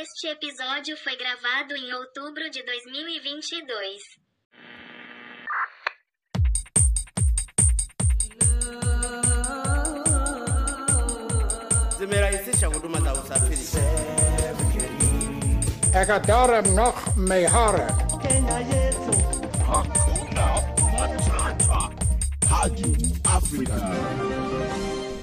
Este episódio foi gravado em outubro de 2022. zimerahisisha huduma za usafiri. Ekadara noch mehara. Kenya yetu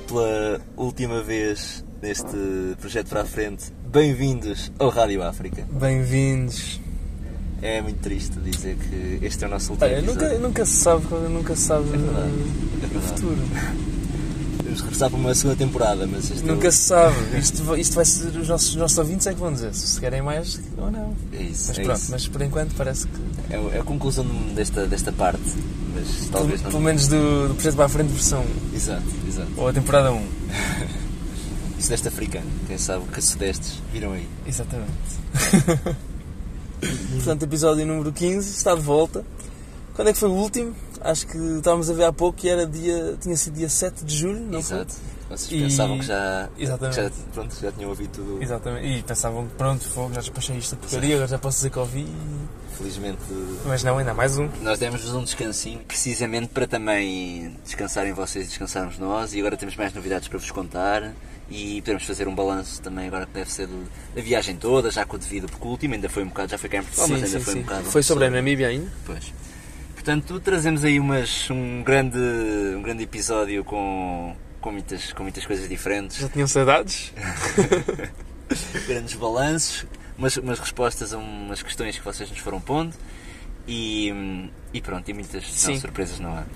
pela última vez neste projeto para a frente, bem-vindos ao Rádio África. Bem-vindos. É muito triste dizer que este é o nosso último Olha, episódio. nunca, nunca se sabe, nunca se sabe verdade, é o futuro. Vamos regressar para uma segunda temporada, mas este é o- Nunca se sabe. Isto, vai- isto vai ser os nossos, os nossos ouvintes é que vão dizer se querem mais ou não. é isso. Mas é, pronto, isso. mas por enquanto parece que. É, é a conclusão desta, desta parte, mas talvez pelo, não. pelo menos do, do projeto para a frente versão 1. Exato, exato. Ou a temporada 1. Sudeste africano, quem sabe que sudestes viram aí. Exatamente. Portanto, episódio número 15 está de volta. Quando é que foi o último? Acho que estávamos a ver há pouco que era dia. tinha sido dia 7 de julho, não Exato. Vocês E- pensavam que já, Exatamente. já, pronto, já tinham ouvido tudo. foi? Exatamente. E pensavam que pronto, fogo, já despachei isto a porcaria, agora já posso dizer que ouvi. Felizmente Mas não, ainda há mais um. Nós demos-vos um descansinho, precisamente para também descansarem vocês e descansarmos nós. E agora temos mais novidades para vos contar. E podemos fazer um balanço também agora que deve ser da viagem toda, já com o devido, porque o último ainda foi um bocado, já foi cá em Portugal, mas ainda foi um bocado. Foi sobre a Namíbia ainda? Pois. Portanto, trazemos aí umas, um, grande, um grande episódio com, com, muitas, com muitas coisas diferentes, Já tinham saudades? grandes balanços, umas, umas respostas a umas questões que vocês nos foram pondo. E, e pronto, e muitas não, Sim. surpresas não há.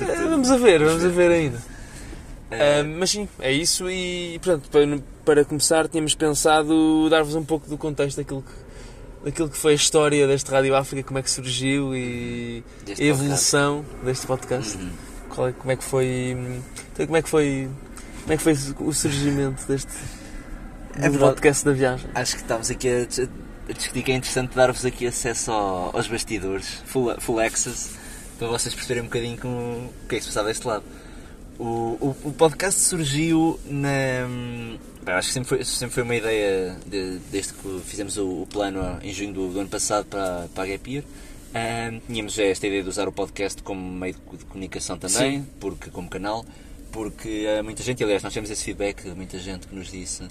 Eh, Vamos a ver, vamos a ver ainda. Eh, Ah, mas sim, é isso e portanto, para, para começar tínhamos pensado dar-vos um pouco do contexto daquilo que, daquilo que foi a história deste Rádio África, como é que surgiu e Deste a evolução deste podcast. Uhum. Qual é- como é que foi. então, como é que foi. Como é que foi o surgimento deste É podcast da viagem? Acho que estamos aqui a, dis- a discutir que é interessante dar-vos aqui acesso ao- aos bastidores, full, full access, para vocês perceberem um bocadinho com, o que é que se passava deste lado. O, o, o podcast surgiu na. bem, acho que sempre foi, sempre foi uma ideia de- desde que fizemos o, o plano em junho do, do ano passado para, para a Gap Year. Ahm, tínhamos esta ideia de usar o podcast como meio de, de comunicação também, porque, como canal, porque há muita gente, aliás, nós temos esse feedback de muita gente que nos disse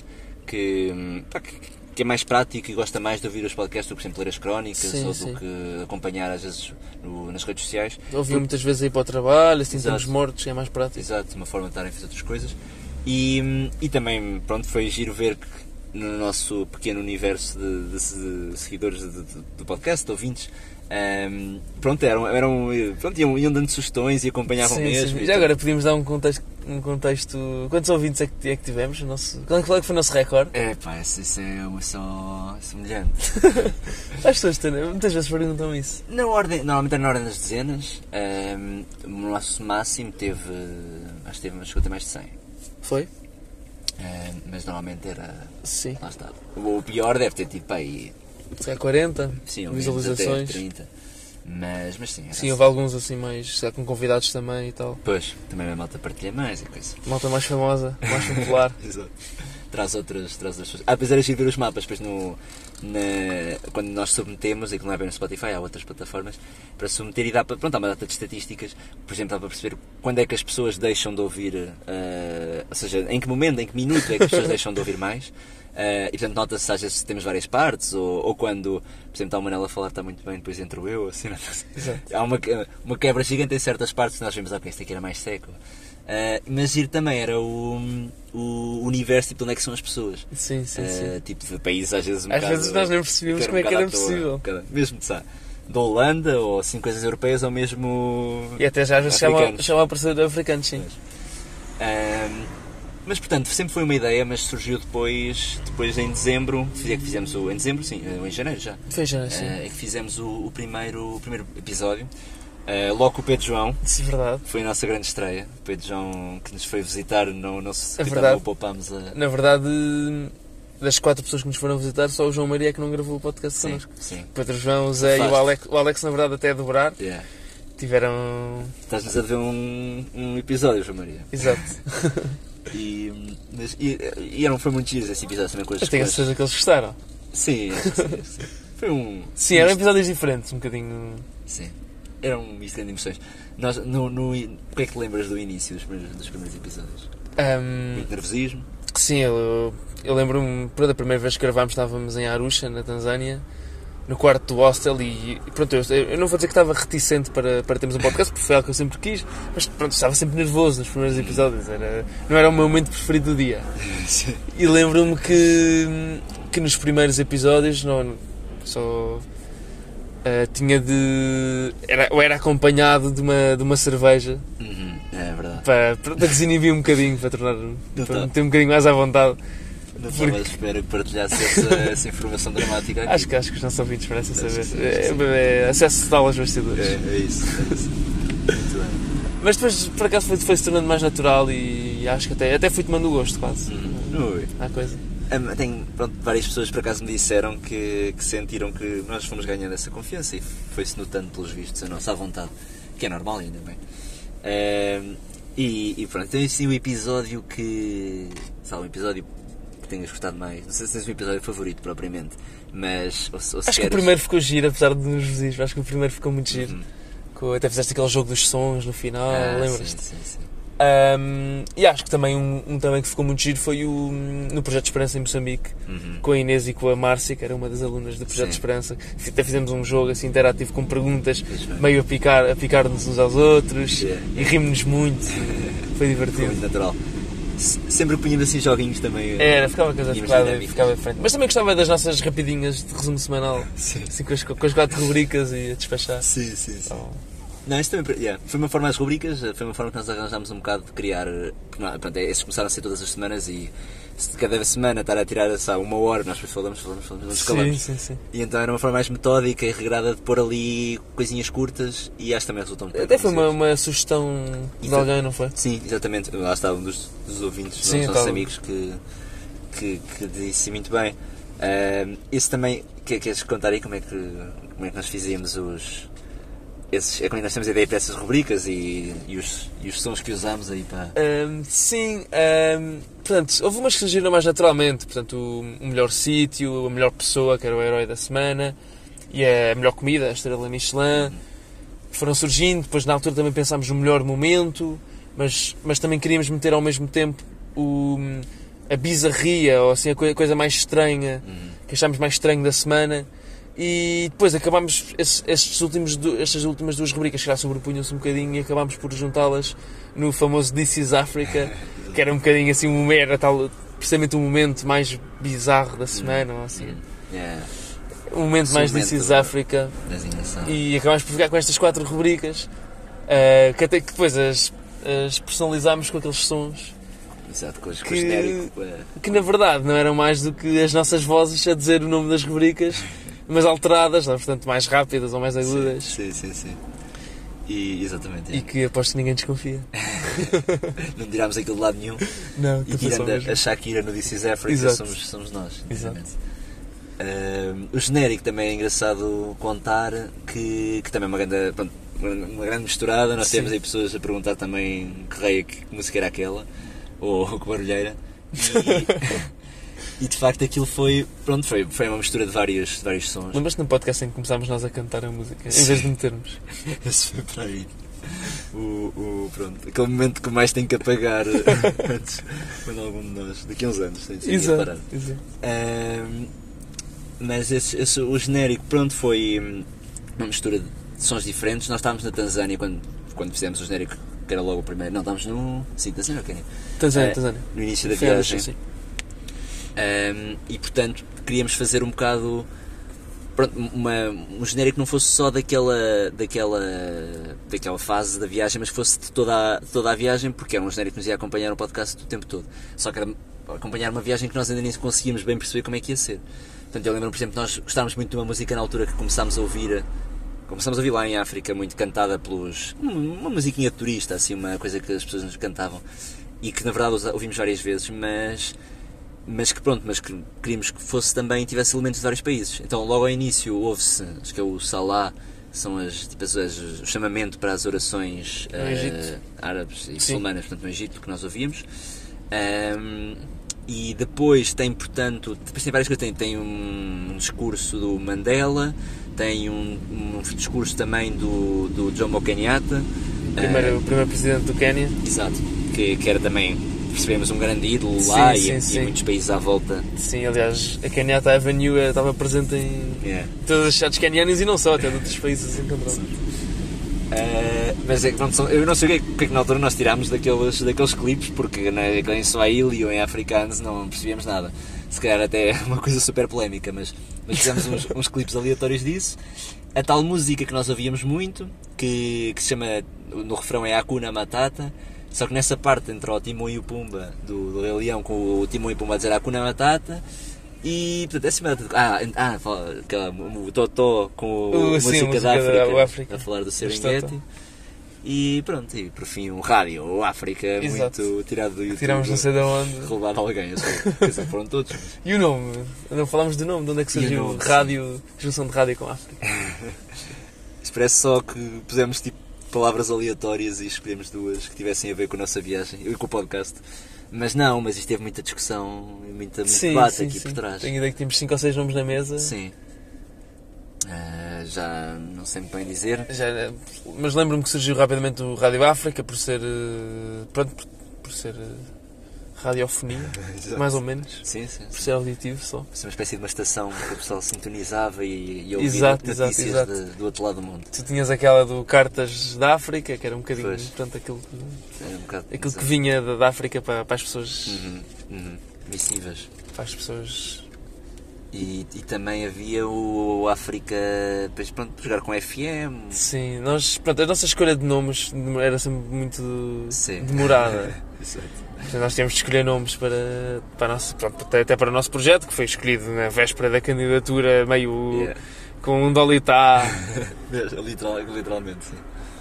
que, hum, pá, que, que é mais prático e gosta mais de ouvir os podcasts do que, exemplo, ler as crónicas Sim, ou sim. do que acompanhar, às vezes, no- nas redes sociais. Ouvi muitas vezes aí para o trabalho, assim Exato. estamos mortos, é mais prático. Exato, uma forma de estarem a fazer outras coisas. E, e também, pronto, foi giro ver que no nosso pequeno universo de, de- de seguidores do podcast, de ouvintes, ehm, pronto, eram, eram, pronto iam, iam dando sugestões e acompanhavam Sim, mesmo. sim. e Já agora podíamos dar um contexto. Um contexto quantos ouvintes é que, é que tivemos? O nosso, qual é que foi o nosso recorde? É pá, isso, é uma só semelhante. As pessoas muitas vezes perguntam isso. Na ordem, normalmente é na ordem das dezenas. o nosso máximo teve, acho que teve, chegou a ter mais de 100. Foi? Ehm, mas normalmente era, Sim. lá está. O pior deve ter tido, pá, aí, Se calhar 40 sim, menos até visualizações. 30. Mas, mas sim, Sim, houve alguns assim mais. se com convidados também e tal. Pois, também a malta partilha mais e coisa. Malta mais famosa, mais popular. Exato. Traz outras, traz outras coisas. Ah, depois era ver os mapas, depois no, na, quando nós submetemos, aquilo não é bem no Spotify, há outras plataformas, para submeter e dá para, pronto, há uma data de estatísticas, por exemplo, dá para perceber quando é que as pessoas deixam de ouvir, eh, ou seja, em que momento, em que minuto é que as pessoas deixam de ouvir mais. Eh, e portanto nota-se às vezes se temos várias partes, ou, ou quando, por exemplo, está o Manela a falar está muito bem, depois entro eu, assim. Há uma, que- uma quebra gigante em certas partes que nós vemos, ok, este aqui era mais seco. Ah, mas giro também era o, o universo, tipo, de onde é que são as pessoas. Sim, sim, Ah, sim. tipo, de países às vezes um Às bocado- vezes nós nem percebíamos um como é que era possível. um mesmo, sabe? Da Holanda, ou assim, coisas europeias, ou mesmo. E até já às vezes chama, a aparecer africanos, sim. Mas portanto, sempre foi uma ideia, mas surgiu depois, depois em dezembro, é que fizemos o. Em dezembro, sim, ou em janeiro já. Foi já, sim. Ah, é que fizemos o, o primeiro, o primeiro episódio. Ah, logo o Pedro João, Isso é verdade. foi a nossa grande estreia. O Pedro João que nos foi visitar, não, não se É verdade. poupámos a. Na verdade, das quatro pessoas que nos foram visitar, só o João Maria é que não gravou o podcast Sim, connosco. sim. O Pedro João, o Zé e o. Alex, o Alex, na verdade, até a dobrar, Yeah. tiveram. Estás-nos a ver um, um episódio, João Maria. Exato. E, mas, e, e eram, foi muito giros esse episódio também com as Eu tenho a certeza que eles gostaram. Sim, acho que sim, sim. Foi um. Sim, eram episódios diferentes, um bocadinho. Sim. Era um misto de emoções. Nós, no, no, o que é que te lembras do início dos primeiros, dos primeiros episódios? Ahm, Muito nervosismo? sim, eu, eu lembro-me, pronto, a primeira vez que gravámos estávamos em Arusha, na Tanzânia, no quarto do hostel e e pronto, eu, eu não vou dizer que estava reticente para, para termos um podcast, porque foi algo que eu sempre quis, mas pronto, estava sempre nervoso nos primeiros episódios, era, não era o meu momento preferido do dia. Sim. E lembro-me que, que nos primeiros episódios não, só eh, tinha de. Era, ou era acompanhado de uma, de uma cerveja Uhum, é verdade. para, para desinibir um bocadinho, para tornar para meter um bocadinho mais à vontade. Não Porque- estava à espera que partilhasse essa, essa informação dramática aqui. Acho que, acho que os nossos ouvintes merecem saber. sim, que É, é acesso total aos bastidores. É, é isso. É isso. Muito bem. Mas depois, por acaso, foi, foi se tornando mais natural e acho que até, até fui tomando o gosto, quase. Uhum. Ui. À coisa. Hum, Tenho, pronto, várias pessoas por acaso me disseram que, que sentiram que nós fomos ganhando essa confiança e foi-se notando pelos vistos a nossa vontade, que é normal ainda bem. Hum, e, e pronto, então esse é o episódio que. Sabe, um episódio que tenhas gostado mais. Não sei se tens um episódio favorito propriamente, mas. Ou, ou Acho que o queres- primeiro ficou giro, apesar de nos vizinhos. Acho que o primeiro ficou muito giro. Uhum. Com- Até fizeste aquele jogo dos sons no final, Ah, lembras-te? Sim, sim, sim. Um, e acho que também um, um também que ficou muito giro foi o, no Projeto Esperança em Moçambique, Uhum. com a Inês e com a Márcia, que era uma das alunas do Projeto Sim. Esperança. Até fizemos um jogo assim interativo com perguntas, meio a picar, a picar-nos uns aos outros Yeah. e rimos-nos muito. Foi Foi divertido. muito natural. Se- Sempre punhamos assim joguinhos também. Era, ficava coisa ficava, ficava diferente. Mas também gostava das nossas rapidinhas de resumo semanal, Sim. assim com as, com as quatro rubricas e a despachar. Sim, sim, sim. Então, Não, isso também yeah, foi uma forma, as rubricas, eh, foi uma forma que nós arranjámos um bocado de criar. eh, Não, pronto, é, esses começaram a ser todas as semanas e se cada semana estar a tirar sabe, uma hora, nós depois falamos, falamos, falamos, não sim, escalamos. sim, sim. E então era uma forma mais metódica e regrada de pôr ali coisinhas curtas e acho que também resultou muito bem Até foi uma, uma sugestão de foi- alguém, não foi? Sim, exatamente. Lá estava um dos, dos ouvintes, Sim, dos nossos estava. amigos que, que, que disse muito bem. Ahm, esse também, que- queres contar aí como é que, como é que nós fizíamos os. Esses, é como nós temos a ideia para essas rubricas e, e, os, e os sons que usámos aí para. Ahm, sim, ahm, portanto, houve umas que surgiram mais naturalmente. Portanto, o, melhor sítio, a melhor pessoa, que era o herói da semana, e a melhor comida, a estrela Michelin. Foram surgindo, depois na altura também pensámos no melhor momento, mas, mas também queríamos meter ao mesmo tempo o, a bizarria, ou assim, a coi- coisa mais estranha, que achámos mais estranho da semana. E depois acabámos, estes últimos, estas últimas duas rubricas que já sobrepunham-se um bocadinho e acabámos por juntá-las no famoso This is Africa, que era um bocadinho assim, um, era tal, precisamente o momento mais bizarro da semana, ou assim. Yeah, O momento mais This is Africa. E acabámos por ficar com estas quatro rubricas, eh, que até que depois as, as personalizámos com aqueles sons, Exato, com, que- genérico. eh, que na verdade não eram mais do que as nossas vozes a dizer o nome das rubricas, mas alteradas, não é? portanto mais rápidas ou mais agudas. Sim, sim, sim. E, exatamente. E que aposto que ninguém desconfia. Não tirámos aquilo de lado nenhum. Não, E tirando a, a Shakira no This is Africa, Exato. somos, somos nós. Exatamente. Ahm, o genérico também é engraçado contar que, que também é uma grande, pronto, uma, grande misturada. Nós Sim. temos aí pessoas a perguntar também que raio, que, música era aquela, ou que barulheira. E, e, de facto aquilo foi, pronto, foi, foi uma mistura de vários, de vários sons. Lembras-te no podcast em que começámos nós a cantar a música, em Sim. vez de metermos? Esse foi para aí. O, o, pronto, aquele momento que mais tem que apagar antes, quando algum de nós, daqui a uns anos, tem de ser reparado. exato. Ahm, mas esse, esse- o genérico, pronto, foi hum, uma mistura de sons diferentes. Nós estávamos na Tanzânia quando, quando fizemos o genérico, que era logo o primeiro. Não, estávamos no. Sim, Tanzânia ou Quênia? Tanzânia, Eh, Tanzânia. No início da viagem. sim. Um, e portanto queríamos fazer um bocado pronto, uma, um genérico que não fosse só daquela, daquela, daquela fase da viagem, mas fosse de toda a, toda a viagem, porque era um genérico que nos ia acompanhar o podcast o tempo todo. Só que era acompanhar uma viagem que nós ainda nem conseguíamos bem perceber como é que ia ser. Portanto, eu lembro, por exemplo, nós gostávamos muito de uma música na altura que começámos a ouvir. Começámos a ouvir lá em África, muito cantada pelos. Uma, musiquinha turista, assim, uma coisa que as pessoas nos cantavam. E que na verdade ouvimos várias vezes, mas mas que pronto, mas que queríamos que fosse também, tivesse elementos de vários países. Então logo ao início houve-se, acho que é o Salah, são as, tipo, as, o chamamento para as orações Egito. árabes e Sim. muçulmanas, portanto no Egito, que nós ouvíamos. Ahm, e depois tem, portanto, depois tem várias coisas. Tem, tem um discurso do Mandela, tem um, um discurso também do, do Jomo Kenyatta. Primeiro, o primeiro presidente do Quénia. Exato, que, que era também, percebemos, um grande ídolo Sim, lá sim, e, sim. e muitos países à volta. Sim, aliás, a Kenyatta Avenue eh, estava presente em Yeah. todas as cidades quenianas e não só, até de outros países encontrados. Uh, mas é que pronto, eu não sei o que, é, que- o que é que na altura nós tirámos daqueles, daqueles clipes, porque na, em Swahili ou em africanos não percebíamos nada. Se calhar até é uma coisa super polémica, mas, mas fizemos uns, uns clipes aleatórios disso. A tal música que nós ouvíamos muito, que, que se chama, no refrão é Hakuna Matata, só que nessa parte entre o Timão e o Pumba, do, do Rei Leão, com o Timão e o Pumba a dizer Hakuna Matata, e portanto, é assim, ah, ah, fala- aquela- o Totó com Uh, a sim, música, música da da- África, o África. a falar do Serengeti. E pronto, e por fim o rádio, o África, Exato. muito tirado do YouTube. Tirámos não sei de onde. Roubado alguém, eu sei. Foram todos. E o nome? Não falámos do nome, de onde é que o surgiu nome, rádio, junção de rádio com a África? Parece só que pusemos tipo palavras aleatórias e escolhemos duas que tivessem a ver com a nossa viagem e com o podcast. Mas não, mas isto teve muita discussão e muita, muito debate aqui por trás. Tenho ideia que tínhamos 5 ou 6 nomes na mesa. Sim. Ah, já não sei muito bem dizer. Já, mas lembro-me que surgiu rapidamente o Rádio África por ser. eh, Pronto, por, por ser. Radiofonia, Exato. mais ou menos. Sim, sim. Por sim. ser auditivo só. Isso é uma espécie de uma estação que o pessoal sintonizava e, e ouvia Exato, notícias exato, exato. de- do outro lado do mundo. Tu tinhas aquela do Cartas da África, que era um bocadinho. Pois. Portanto, aquilo, que- um bocado, aquilo que vinha da, da África para, para as pessoas. Uhum, uhum. Missivas. Para as pessoas. E, e também havia o África, depois pronto, jogar com FM. Sim, nós. Pronto, a nossa escolha de nomes era sempre muito Sim. demorada. Exato. Nós tínhamos de escolher nomes para, para pronto, até, para o nosso projeto, que foi escolhido na véspera da candidatura, meio Yeah. com um dolitá. Literal, literalmente, sim.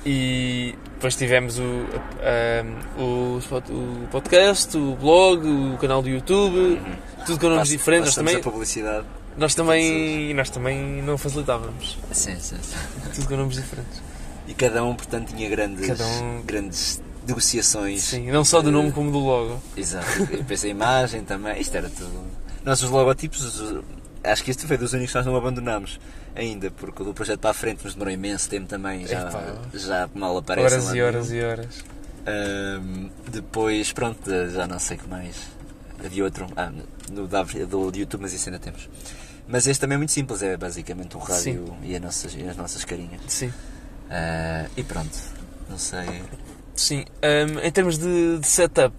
e depois tivemos o, a- o, o podcast, o blog, o canal do YouTube, tudo com nomes Faz- diferentes. Nós também, a publicidade. nós, também, nós também não facilitávamos. Sim, sim, sim. Tudo com nomes diferentes. E cada um, portanto, tinha grandes, Cada um- grandes negociações. Sim, não só do nome como do logo. Exato. E depois a imagem também. Isto era tudo. Nossos logotipos, os- acho que este foi dos únicos que nós não abandonámos ainda, porque o do projeto para a frente nos demorou imenso tempo também. Já, já mal aparece. Horas e horas e horas. Ahm, depois, pronto, já não sei o que mais. Havia outro. Ah, no do, do YouTube, mas isso ainda temos. Mas este também é muito simples, é basicamente o rádio e, nossas, e as nossas carinhas. Sim. Ah, e pronto, não sei. Sim. Hum, em termos de, de setup,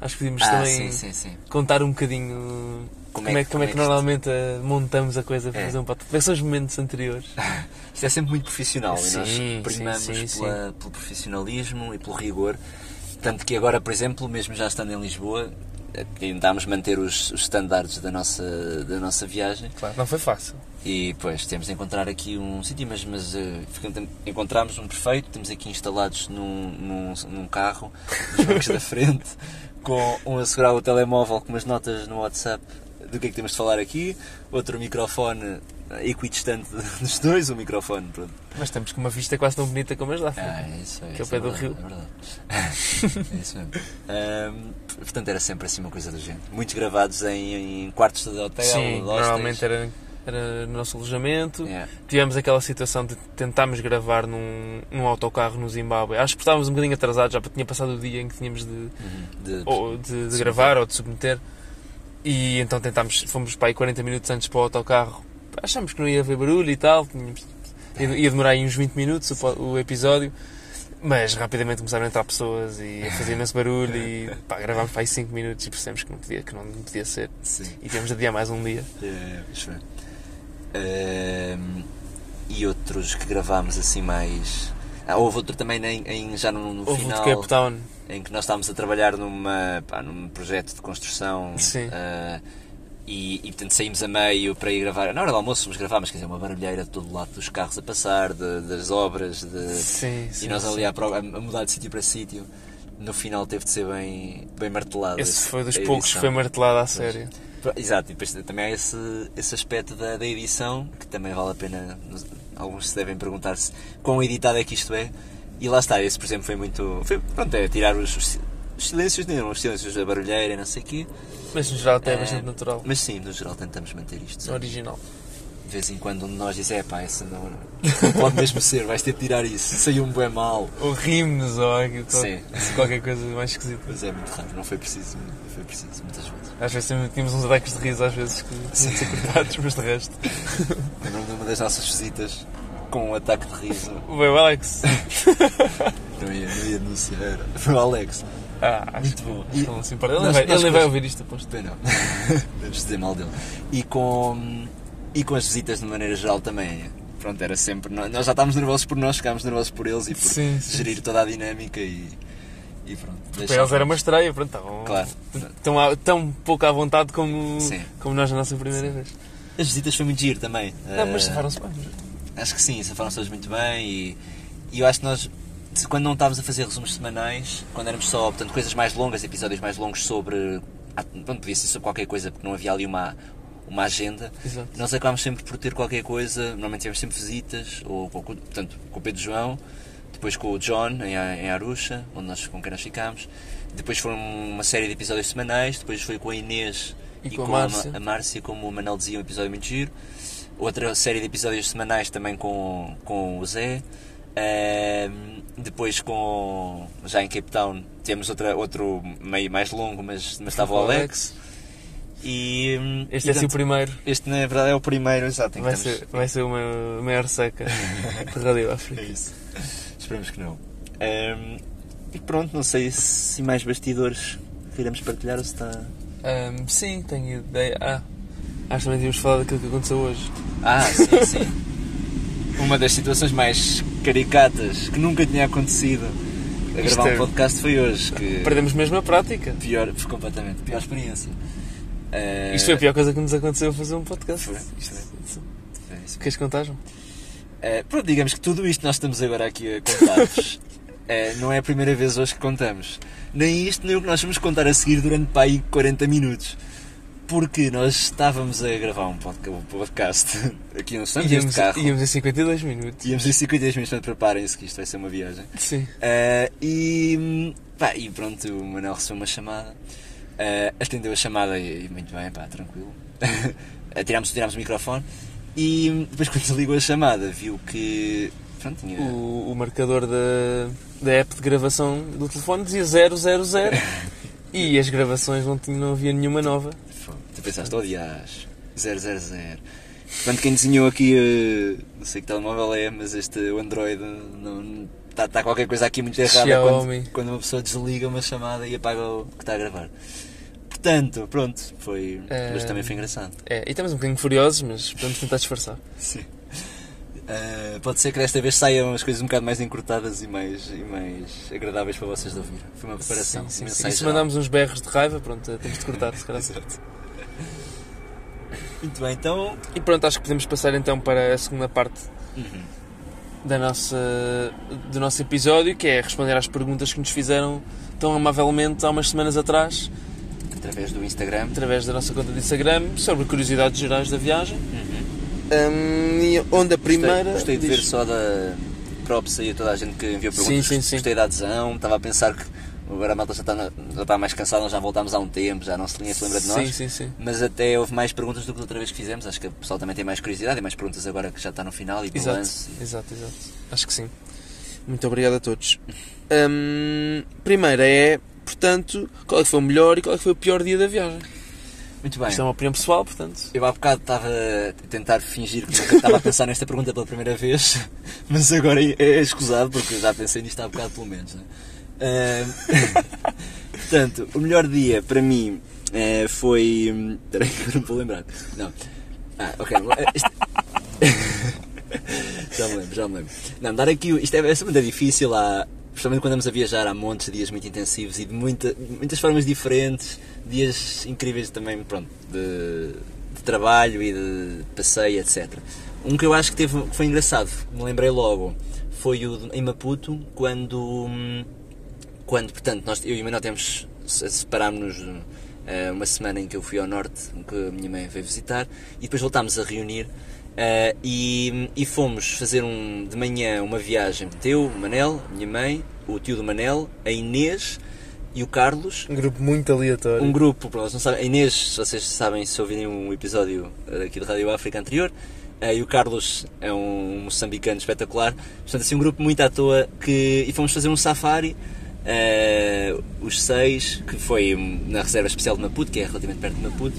acho que podíamos Ah, também sim, sim, sim. contar um bocadinho como, é, que- como é que, isto- normalmente eh, montamos a coisa para É. fazer um podcast. Como é que são os momentos anteriores? Isto é sempre muito profissional e nós primamos pela- pelo profissionalismo e pelo rigor. Tanto que agora, por exemplo, mesmo já estando em Lisboa, tentámos manter os, os standards da nossa, da nossa viagem Claro, não foi fácil. e depois temos de encontrar aqui um sítio, mas, mas ficamos- encontramos um perfeito, estamos aqui instalados num, num, num carro, nos bancos da frente, com um a segurar o telemóvel com umas notas no WhatsApp do que é que temos de falar aqui, outro microfone equidistante dos dois, o microfone, pronto. Mas estamos com uma vista quase tão bonita como as da África. Ah, é isso, é, Que é o pé é do rio. É verdade. é isso mesmo. Ahm, portanto, era sempre assim uma coisa do género. Muitos gravados em, em quartos de hotel, Sim, normalmente era, era no nosso alojamento. Yeah. Tivemos aquela situação de tentarmos gravar num, num autocarro no Zimbábue. Acho que estávamos um bocadinho atrasados, já tinha passado o dia em que tínhamos de, Uhum. De- ou de, de gravar ou de submeter. E então tentámos, fomos para aí 40 minutos antes para o autocarro. Achámos que não ia haver barulho e tal, tínhamos- ia, demorar aí uns 20 minutos o, episódio, mas rapidamente começaram a entrar pessoas e a fazer imenso barulho e pá, gravámos para aí 5 minutos e percebemos que não podia, que não podia ser. Sim. E tivemos de adiar mais um dia. É, isso é. Ahm, e outros que gravámos assim mais. Ah, houve outro também em, em- já no, no Houve final Cape Town, em que nós estávamos a trabalhar numa, pá, num projeto de construção Sim. ah, e, e portanto saímos a meio para ir gravar. Na hora do almoço fomos gravar, mas quer dizer, uma barulheira de todo lado dos carros a passar, de- das obras, de, Sim, sim, e nós ali a, a mudar de sítio para sítio. No final teve de ser bem, bem martelado. Esse foi dos poucos que foi martelado à sério. Exato, e depois também há esse, esse aspecto da, da edição que também vale a pena. Alguns se devem perguntar-se quão editado é que isto é. E lá está, esse por exemplo foi muito. Foi, pronto, é tirar os- os silêncios não os silêncios da barulheira e não sei o quê. Mas no geral até é Eh, bastante natural. Mas sim, no geral tentamos manter isto. sabe? Original. De vez em quando um de nós diz, é pá, essa não, não pode mesmo ser, vais ter de tirar isso, saiu um bué mal. Ou rimos, ou algo- Sim. qualquer coisa mais esquisita. Mas é muito raro, não foi preciso, não foi preciso, muitas vezes. Às vezes também tínhamos uns ataques de riso, às vezes que tinham de ser cortados, mas de resto. Lembro-me de uma das nossas visitas com um ataque de riso. O Alex. Não ia, não ia anunciar. Foi o Alex. Ah, acho Muito bom. acho ele não se importa. Ele, Nós- vai, ele vai depois- ouvir isto, aposto. Bem, não. Devemos dizer mal dele. E com, e com as visitas de maneira geral também. Pronto, era sempre. Nós já estávamos nervosos por nós, ficámos nervosos por eles e por Sim, sim, gerir toda a dinâmica e. E pronto. Para eles era uma estreia, pronto, estavam Claro. tão, tão pouco à vontade como, Sim. como nós na nossa primeira vez. As visitas foi muito giro também. Não, mas Eh, safaram-se bem. Acho que sim, safaram-se todos muito bem e, e eu acho que nós, quando não estávamos a fazer resumos semanais, quando éramos só, portanto, coisas mais longas, episódios mais longos sobre. ah, Pronto, podia ser sobre qualquer coisa porque não havia ali uma, uma agenda. Exato. Nós acabámos sempre por ter qualquer coisa, normalmente tivemos sempre visitas, ou com, portanto, com o Pedro João, depois com o John em, A- em Arusha, onde nós, com quem nós ficámos. Depois foram uma série de episódios semanais, depois foi com a Inês E com a com Márcia. a Márcia, como o Manel dizia, um episódio muito giro. Outra série de episódios semanais também com, com o Zé. Ahm, depois com. Já em Cape Town temos outra, outro meio mais longo, mas, mas estava o Alex. E, Este e, é assim o primeiro. Este na verdade é o primeiro, exato. Vai estamos- ser, vai ser uma maior seca de Rádio África. É isso. Esperemos que não. Ahm, e pronto, não sei se mais bastidores queremos partilhar ou se está. Ahm, sim, tenho ideia. Ah, acho que também tínhamos falado daquilo que aconteceu hoje. Ah, sim, sim. Uma das situações mais caricatas que nunca tinha acontecido a Isto gravar é- um podcast foi hoje. Que Perdemos mesmo a prática. pior, completamente, pior experiência. Ah, Isto foi a pior coisa que nos aconteceu a fazer um podcast. Foi, isto é, é isso. Queres contar, João? Ah, pronto, digamos que tudo isto nós estamos agora aqui a contar-vos. ah, não é a primeira vez hoje que contamos. Nem isto, nem o que nós vamos contar a seguir durante para aí 40 minutos. Porque nós estávamos a gravar um podca- podcast aqui no estamos Íamos, carro. íamos em 52 minutos. Íamos em 52 minutos, portanto preparem-se que isto vai ser uma viagem. Sim. Ah, e, pá, e pronto, o Manel recebeu uma chamada, Ah, atendeu a chamada e, e muito bem, pá, tranquilo. Tirámos, tirámos o microfone e depois quando desligou a chamada viu que. Pronto, tinha. O, o marcador da, da app de gravação do telefone dizia 000 e as gravações não, tinham, não havia nenhuma nova. Tu pensaste, oh dias, 000. Portanto, quem desenhou aqui, eh, não sei que telemóvel é, mas este o Android não. Está tá qualquer coisa aqui muito errada quando, quando uma pessoa desliga uma chamada e apaga o que está a gravar. Portanto, pronto, foi. Eh, Mas também foi engraçado. É, e estamos um bocadinho furiosos, mas vamos tentar disfarçar. Sim. Uh, pode ser que desta vez saiam as coisas um bocado mais encurtadas e mais, e mais agradáveis para vocês de ouvir. Foi uma preparação. Sim, sim, sim. E se mandarmos uns berros de raiva, pronto, temos de cortar, se calhar. Exato. Muito bem, então. E pronto, acho que podemos passar então para a segunda parte Uhum. da nossa, do nosso episódio, que é responder às perguntas que nos fizeram tão amavelmente há umas semanas atrás, Através do Instagram. através da nossa conta de Instagram, sobre curiosidades gerais da viagem. Hum, e onde a primeira. Gostei, gostei de diz- ver só da props aí a toda a gente que enviou Sim, perguntas. sim, sim. Gostei da adesão. Estava a pensar que agora a malta já está, já está mais cansada, nós já voltámos há um tempo, já não se ninguém se lembra de nós. Sim, sim, sim. Mas até houve mais perguntas do que da outra vez que fizemos. Acho que o pessoal também tem mais curiosidade e mais perguntas agora que já está no final e Exato, balanço. exato, exato. Acho que sim. Muito obrigado a todos. Hum, primeira é, portanto, qual é que foi o melhor e qual é que foi o pior dia da viagem? Muito bem. Isto é uma opinião pessoal, portanto. Eu há bocado estava a tentar fingir que nunca estava a pensar nesta pergunta pela primeira vez, mas agora é é escusado porque eu já pensei nisto há bocado pelo menos. né? Portanto, o melhor dia para mim eh, foi. hum, Espera aí que não vou lembrar. Não. Ah, ok. Eh, já me lembro, já me lembro. Não, dar aqui. Isto é, é sempre difícil, há, principalmente quando andamos a viajar, há montes de dias muito intensivos e de muita, muitas formas diferentes, dias incríveis também, pronto, de, de trabalho e de passeio, etc. Um que eu acho que teve, que foi engraçado, me lembrei logo, foi o em Maputo, quando. hum, quando, portanto, nós, eu e o Manuel temos, se- separámos-nos eh, uma semana em que eu fui ao norte, que a minha mãe veio visitar, e depois voltámos a reunir eh, e, e fomos fazer um, de manhã uma viagem, teu, o Manel, a minha mãe, o tio do Manel, a Inês e o Carlos. Um grupo muito aleatório. Um grupo, para vocês não sabem, a Inês, se vocês sabem, se ouvirem um episódio eh, aqui de Rádio África anterior, e o Carlos é um moçambicano espetacular. Portanto, assim, um grupo muito à toa que, e fomos fazer um safari, eh, os seis, que foi na reserva especial de Maputo, que é relativamente perto de Maputo.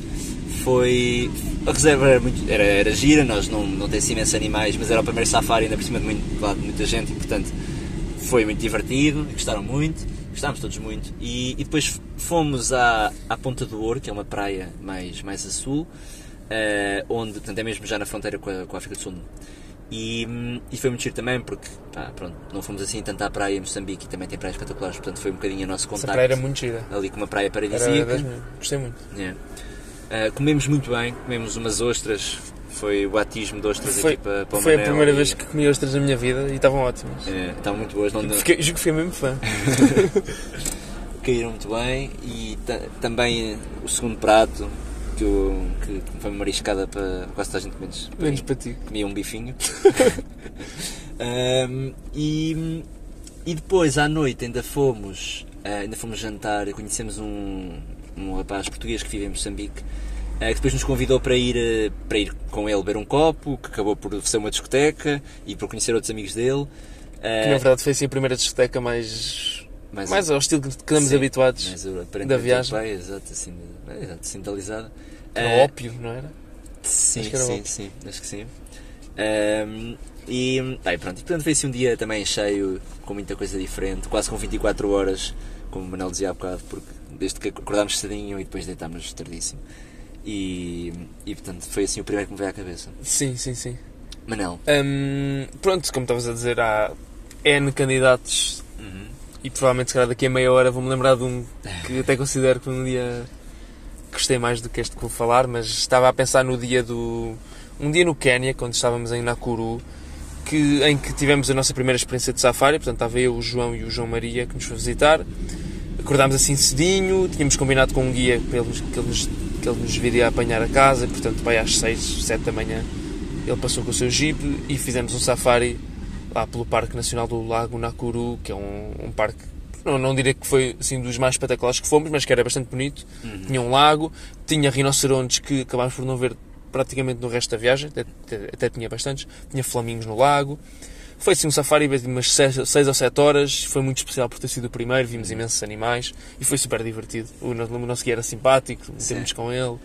Foi. A reserva era, muito, era, era gira, nós não, não temos assim imensos animais, mas era o primeiro safari, ainda por cima de, muito, de muita gente, e portanto foi muito divertido, gostaram muito, gostámos todos muito. E, e depois fomos à, à Ponta do Ouro, que é uma praia mais, mais a sul, eh, onde, portanto, é mesmo já na fronteira com a, com a África do Sul. E, e foi muito giro também, porque pá, pronto, não fomos assim tanto à praia em Moçambique e também tem praias espetaculares, portanto foi um bocadinho o nosso Essa contacto praia era muito gira. ali com uma praia paradisíaca. Gostei muito. Uh, comemos muito bem, comemos umas ostras, foi o batismo de ostras Foi, aqui para, para o foi a Manel primeira e, vez que comi ostras na minha vida e estavam ótimas. é, estavam muito boas, não, Fiquei, juro que fui mesmo fã. caíram muito bem e ta- também o segundo prato que, eu, que foi uma mariscada para quase toda a gente menos, para Menos mim. para ti. comia um bifinho. Um, e, e depois à noite ainda fomos, ah, ainda fomos jantar e conhecemos um, um rapaz português que vive em Moçambique. ah, que depois nos convidou para ir, ah, para ir com ele beber um copo, que acabou por ser uma discoteca e por conhecer outros amigos dele. Que na verdade foi assim a primeira discoteca mais. mais- mais ao estilo que estamos sim, habituados. da viagem. europeia, exato, assim, exato, centralizada. Era ópio, não era? Sim, era sim, óbvio. sim, acho que sim. Ahm, e, tá, e pronto, e portanto foi assim um dia também cheio, com muita coisa diferente, quase com 24 horas, como o Manel dizia há bocado, porque desde que acordámos cedinho e depois deitámos tardíssimo. E, e portanto foi assim o primeiro que me veio à cabeça. Sim, sim, sim. Manel, Hum, pronto, como estavas a dizer, há N candidatos Uhum. e provavelmente se calhar daqui a meia hora vou-me lembrar de um que até considero que foi um dia gostei mais do que este que vou falar, mas estava a pensar no dia do. um dia no Quénia, quando estávamos em Nakuru, que, em que tivemos a nossa primeira experiência de safari, portanto estava eu, o João e o João Maria que nos foi visitar. Acordámos assim cedinho, tínhamos combinado com um guia para ele, nos- que, ele nos, que ele nos viria a apanhar a casa, portanto vai às 6, 7 da manhã. Ele passou com o seu jeep e fizemos um safari lá pelo Parque Nacional do Lago Nakuru, que é um, um parque, não, não direi que foi assim, dos mais espetaculares que fomos, mas que era bastante bonito. Tinha um lago, tinha rinocerontes que acabámos por não ver praticamente no resto da viagem, até, até- até tinha bastantes, tinha flamingos no lago. Foi assim um safari de umas 6 ou 7 horas, foi muito especial por ter sido o primeiro, vimos imensos animais e foi super divertido. O, no- o nosso guia era simpático, metemos com ele.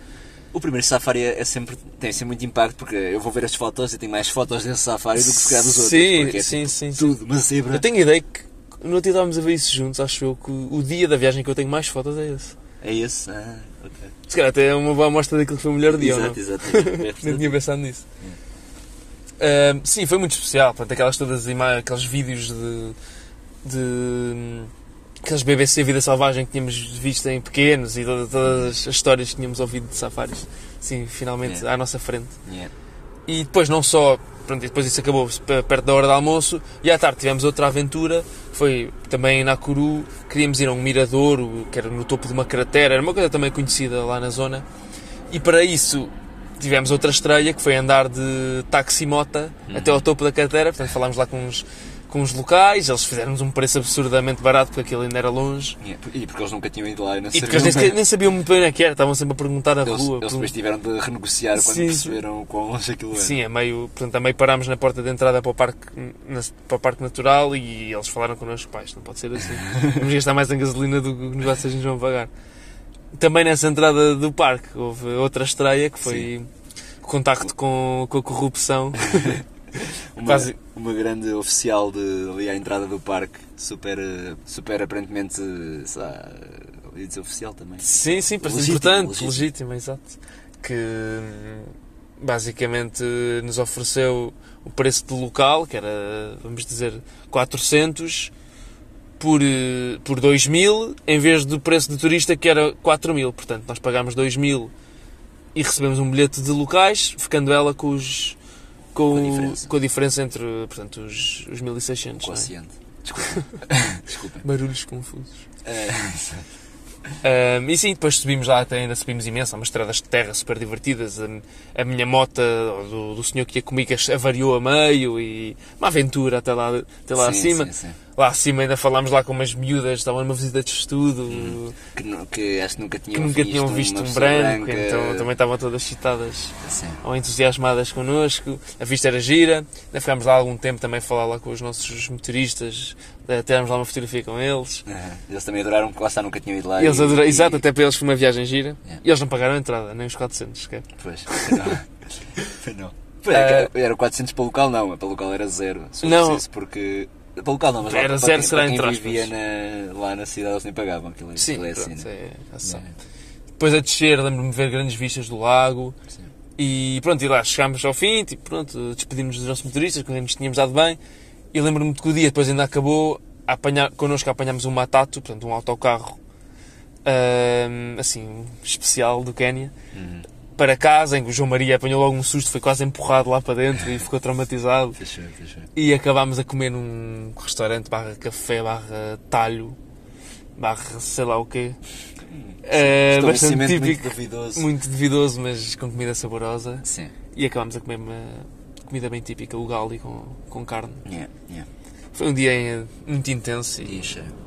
o primeiro safari é sempre, tem sempre muito impacto, porque eu vou ver as fotos e tenho mais fotos desse safari do que se calhar dos outros. Sim, é sim, tipo sim. Tudo, uma zebra. Eu tenho ideia que no outro dia estávamos a ver isso juntos, acho eu que o dia da viagem que eu tenho mais fotos é esse. É esse? Ah, ok. Se calhar até é uma boa amostra daquilo que foi o melhor dia, ou não? Exato, exato. É Nem tinha pensado nisso. Ahm, sim, foi muito especial. Portanto, aquelas todas as ima- aqueles vídeos de, de aqueles BBC Vida Selvagem que tínhamos visto em pequenos e todas, todas as histórias que tínhamos ouvido de safaris. Sim, finalmente É. à nossa frente. Yeah. E depois não só, pronto, e depois isso acabou perto da hora do almoço e à tarde tivemos outra aventura, foi também em Nakuru, queríamos ir a um miradouro, que era no topo de uma cratera, era uma coisa também conhecida lá na zona. E para isso tivemos outra estreia, que foi andar de taximota até ao topo da cratera, portanto falámos lá com uns, com uns locais, eles fizeram-nos um preço absurdamente barato porque aquilo ainda era longe. E porque eles nunca tinham ido lá e não E porque eles nem, nem sabiam muito bem onde é que era, estavam sempre a perguntar na Eles, rua. eles depois tiveram de renegociar quando Sim, perceberam o quão longe aquilo era. Sim, é meio. Portanto, a meio parámos na porta de entrada para o parque, na- para o parque natural e eles falaram connosco: pá, isto não pode ser assim. Vamos gastar mais em gasolina do que os vocês nos vão pagar. Também nessa entrada do parque houve outra estreia que foi o contacto com, com a corrupção. Uma, Quase- uma grande oficial de, ali à entrada do parque, super, super aparentemente, sei lá, eu dizer oficial também. Sim, sim, parece Legítimo, importante, legítimo. legítimo, exato. Que basicamente nos ofereceu o preço do local, que era, vamos dizer, 400 por, por 2 mil, em vez do preço de turista que era 4 mil. Portanto, nós pagámos 2 mil e recebemos um bilhete de locais, ficando ela com os. Com, Com a diferença. com a diferença entre portanto, os, os 1600. não é? Quociente. Desculpa. Barulhos confusos. Um, e sim, depois subimos lá, até ainda subimos imenso, há umas estradas de terra super divertidas. A, a minha moto do, do senhor que ia comigo avariou a meio e uma aventura até lá, até lá sim, acima. sim, sim. Lá acima ainda falámos lá com umas miúdas, estavam numa visita de estudo, Que, nu- que acho que nunca que tinham nunca visto, tinham visto um branco, branca. então também estavam todas excitadas Sim. ou entusiasmadas connosco. A vista era gira, ainda ficámos lá algum tempo também a falar lá com os nossos motoristas, eh, tiramos lá uma fotografia com eles. Aham. Eles também adoraram, porque lá está, nunca tinham ido lá. Eles e- adoraram, e- exato, até para eles foi uma viagem gira. Yeah. E eles não pagaram a entrada, nem os 400, sequer. Pois, não. Foi não. Foi, é que era 400 para o local, não, para o local era zero. Não. Porque. Local não, mas lá Era zero, quem, será entre aspas. vivia na- lá na cidade eles nem pagavam aquilo. Sim, aquilo é assim, pronto, né? é. É. Depois a descer, lembro-me de ver grandes vistas do lago. Sim. E pronto, e lá chegámos ao fim, tipo, pronto, despedimos dos nossos motoristas, quando nos tínhamos dado bem. E lembro-me de que o dia depois ainda acabou, a apanhar, connosco apanhámos um Matatu, portanto um autocarro, assim, especial do Quénia, Uhum. Para casa, em que o João Maria apanhou logo um susto, foi quase empurrado lá para dentro e ficou traumatizado. Fechou, fechou. E acabámos a comer num restaurante barra café, barra talho, barra sei lá o quê. É, bastante típico, muito duvidoso. muito duvidoso, mas com comida saborosa. Sim. E acabámos a comer uma comida bem típica, o gali com, com carne. Yeah, yeah. Foi um dia muito intenso e cheio.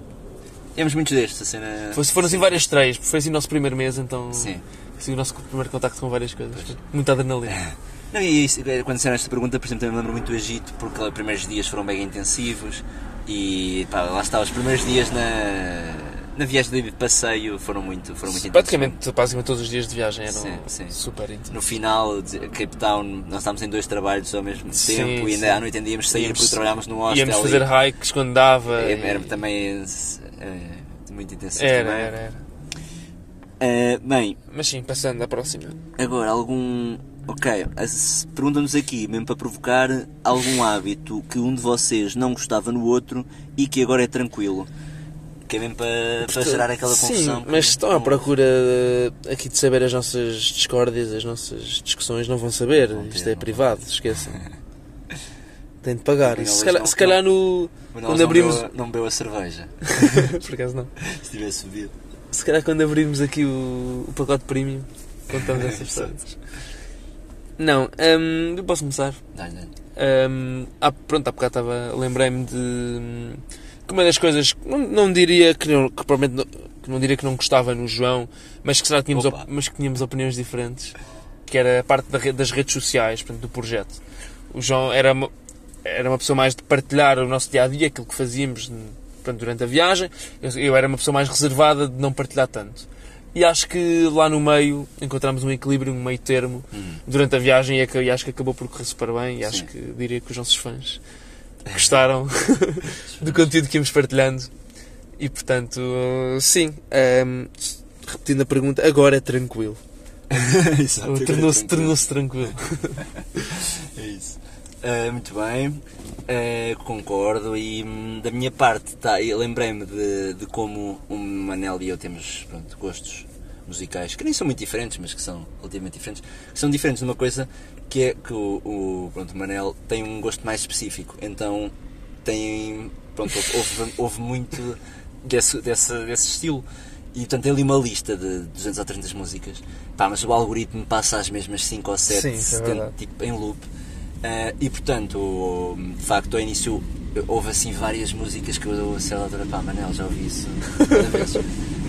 Temos muitos destes, a cena. foi, foram assim várias estreias, porque foi assim o nosso primeiro mês, então Sim. foi assim o nosso primeiro contacto com várias coisas. Foi Muita adrenalina. Não, e isso, eh, quando disseram esta pergunta, por exemplo, também me lembro muito do Egito, porque os primeiros dias foram mega intensivos e pá, lá está, os primeiros dias na, na viagem de passeio foram muito, foram muito. Praticamente, basicamente todos os dias de viagem eram Sim, sim. super intensos. No final, Cape Town, nós estávamos em dois trabalhos ao mesmo Sim, tempo e ainda sim. à noite ainda íamos sair Íamos- porque trabalhámos no hostel. Íamos e fazer hikes quando dava. era, e- era também eh, muito intensivo. Era, também. era, era. Eh, bem, Mas sim, passando à próxima. Agora, algum. Ok, perguntam-nos aqui, mesmo para provocar, algum hábito que um de vocês não gostava no outro e que agora é tranquilo. Que é mesmo para, para gerar aquela confusão. Sim, mas estão à procura aqui de saber as nossas discórdias, as nossas discussões, não vão saber. Ter, Isto é não privado, esqueçam. Tem de pagar. Não, se, calhar, não- se calhar no. Quando não abrimos. bebeu- não bebeu a cerveja. Por acaso não. Se tivesse subido. Se calhar quando abrimos aqui o, o pacote premium, contamos essas histórias. Não, hum, eu posso começar. Dá-lhe, dá-lhe. Hum, ah, pronto, há bocado estava, lembrei-me de hum, que uma das coisas, não, não diria que, não, que provavelmente não, que não diria que não gostava no João, mas que será que tínhamos, mas que tínhamos opiniões diferentes, que era a parte da das redes sociais, portanto, do projeto. O João era uma, era uma pessoa mais de partilhar o nosso dia a dia, aquilo que fazíamos portanto, durante a viagem. Eu, eu era uma pessoa mais reservada de não partilhar tanto. E acho que lá no meio encontramos um equilíbrio, um meio termo durante a viagem e, aca- e acho que acabou por correr super bem. E acho Sim. que diria que os nossos fãs gostaram do conteúdo que íamos partilhando. E portanto, sim, ehm, repetindo a pergunta, agora é tranquilo. Exato, agora é Tornou-se tranquilo. tornou-se tranquilo. É isso. Ah, muito bem, Ah, concordo e hum, da minha parte tá, lembrei-me de, de como o Manel e eu temos pronto, gostos musicais que nem são muito diferentes, mas que são relativamente diferentes, que são diferentes numa coisa que é que o, o, pronto, o Manel tem um gosto mais específico, então tem pronto, houve, houve muito desse, desse, desse estilo. E portanto tem ali uma lista de 200 ou 300 músicas. Pá, mas o algoritmo passa as mesmas 5 ou 7 Sim, é tipo, em loop. Ah, e portanto, de facto, ao início houve assim várias músicas que eu a certa altura, pá, Manel, já ouvi isso vezes.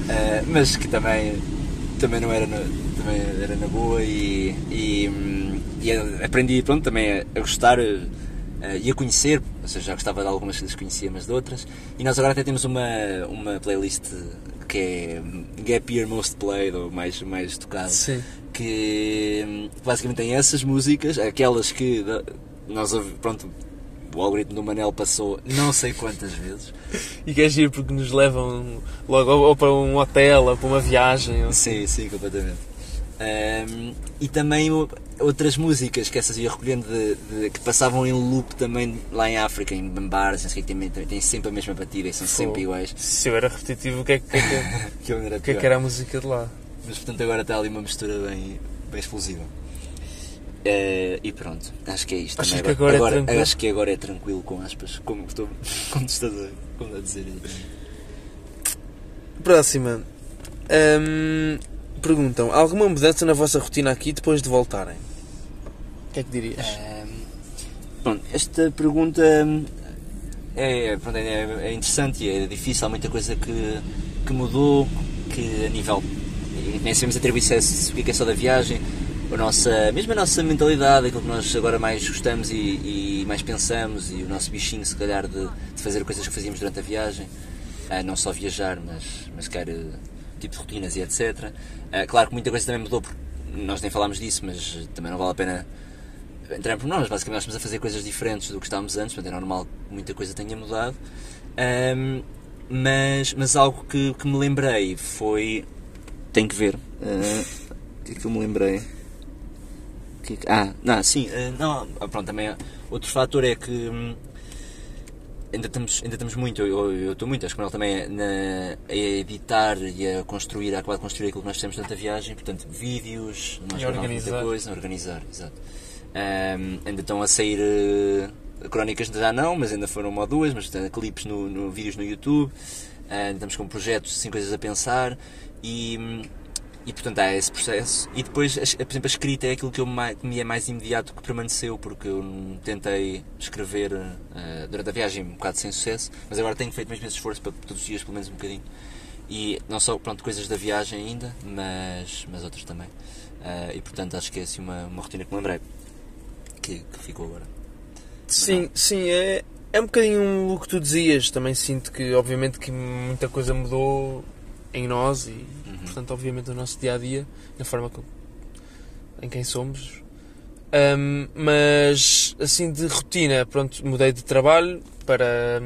Ah, mas que também, também não era na, também era na boa e, e, hum, e aprendi pronto, também a, a gostar ah, e a conhecer, ou seja, já gostava de algumas que desconhecia, mas de outras. E nós agora até temos uma, uma playlist que é Gap Year Most Played, ou mais, mais tocado Sim. que hum, basicamente tem essas músicas, aquelas que nós pronto, o algoritmo do Manel passou não sei quantas vezes. E que é giro porque nos levam logo ou, ou para um hotel ou para uma viagem. Ou... Sim, sim, completamente. Hum, e também outras músicas que essas ia recolhendo de, de- que passavam em loop também lá em África, em bares, não sei o que, também, também têm sempre a mesma batida e são sempre iguais. Se eu era repetitivo, o que é que, que, é que- Que era que, é que era a música de lá? Mas portanto agora está ali uma mistura bem, bem explosiva. Eh, e pronto, acho que é isto. Também. que agora é tranquilo? Acho que agora é tranquilo com aspas, como, estou, como estás a, como a dizer. Próxima. Hum, perguntam: alguma mudança na vossa rotina aqui depois de voltarem? O que é que dirias? Ahm, pronto, esta pergunta hum, é, é, é, interessante e é difícil, há muita coisa que, que mudou, que a nível. Nem sabemos atribuir é- se- o é que é só da viagem, a nossa, mesmo a nossa mentalidade, aquilo que nós agora mais gostamos e, e mais pensamos, e o nosso bichinho, se calhar, de, de fazer coisas que fazíamos durante a viagem, Ah, não só viajar, mas, mas quer tipo de rotinas e etc. Ah, claro que muita coisa também mudou, porque nós nem falámos disso, mas também não vale a pena entrar por nós, basicamente nós estamos a fazer coisas diferentes do que estávamos antes, portanto é normal que muita coisa tenha mudado. Ahm, mas, mas algo que, que me lembrei foi. Tenho que ver. ah, O que é que eu me lembrei? É que- Ah, não, sim, ah, não, pronto, também outro fator é que hum, ainda estamos, ainda estamos muito, eu- estou muito, acho que o Manuel também é na, a editar e a construir, a acabar de construir aquilo que nós fizemos durante a viagem, portanto, vídeos, nós organizar. muita coisa, a organizar, exato. Ahm, ainda estão a sair eh, crónicas já não, mas ainda foram uma ou duas, mas portanto, clipes no, no- vídeos no YouTube, ainda estamos com projetos, assim, coisas a pensar e, hum, e portanto há esse processo. E depois, por exemplo, a escrita é aquilo que, eu que me é mais imediato que permaneceu, porque eu tentei escrever ah, durante a viagem um bocado sem sucesso, mas agora tenho feito mesmo esse esforço para todos os dias, pelo menos um bocadinho. E não só pronto, coisas da viagem ainda, mas, mas outras também. Ah, e portanto acho que é assim uma, uma rotina que me lembrei, que, que ficou agora. Sim, sim, é, é um bocadinho o que tu dizias. Também sinto que, obviamente, que muita coisa mudou em nós e, portanto, obviamente, no nosso dia a dia, na forma que, em quem somos. Ahm, mas, assim, de rotina, pronto, mudei de trabalho para,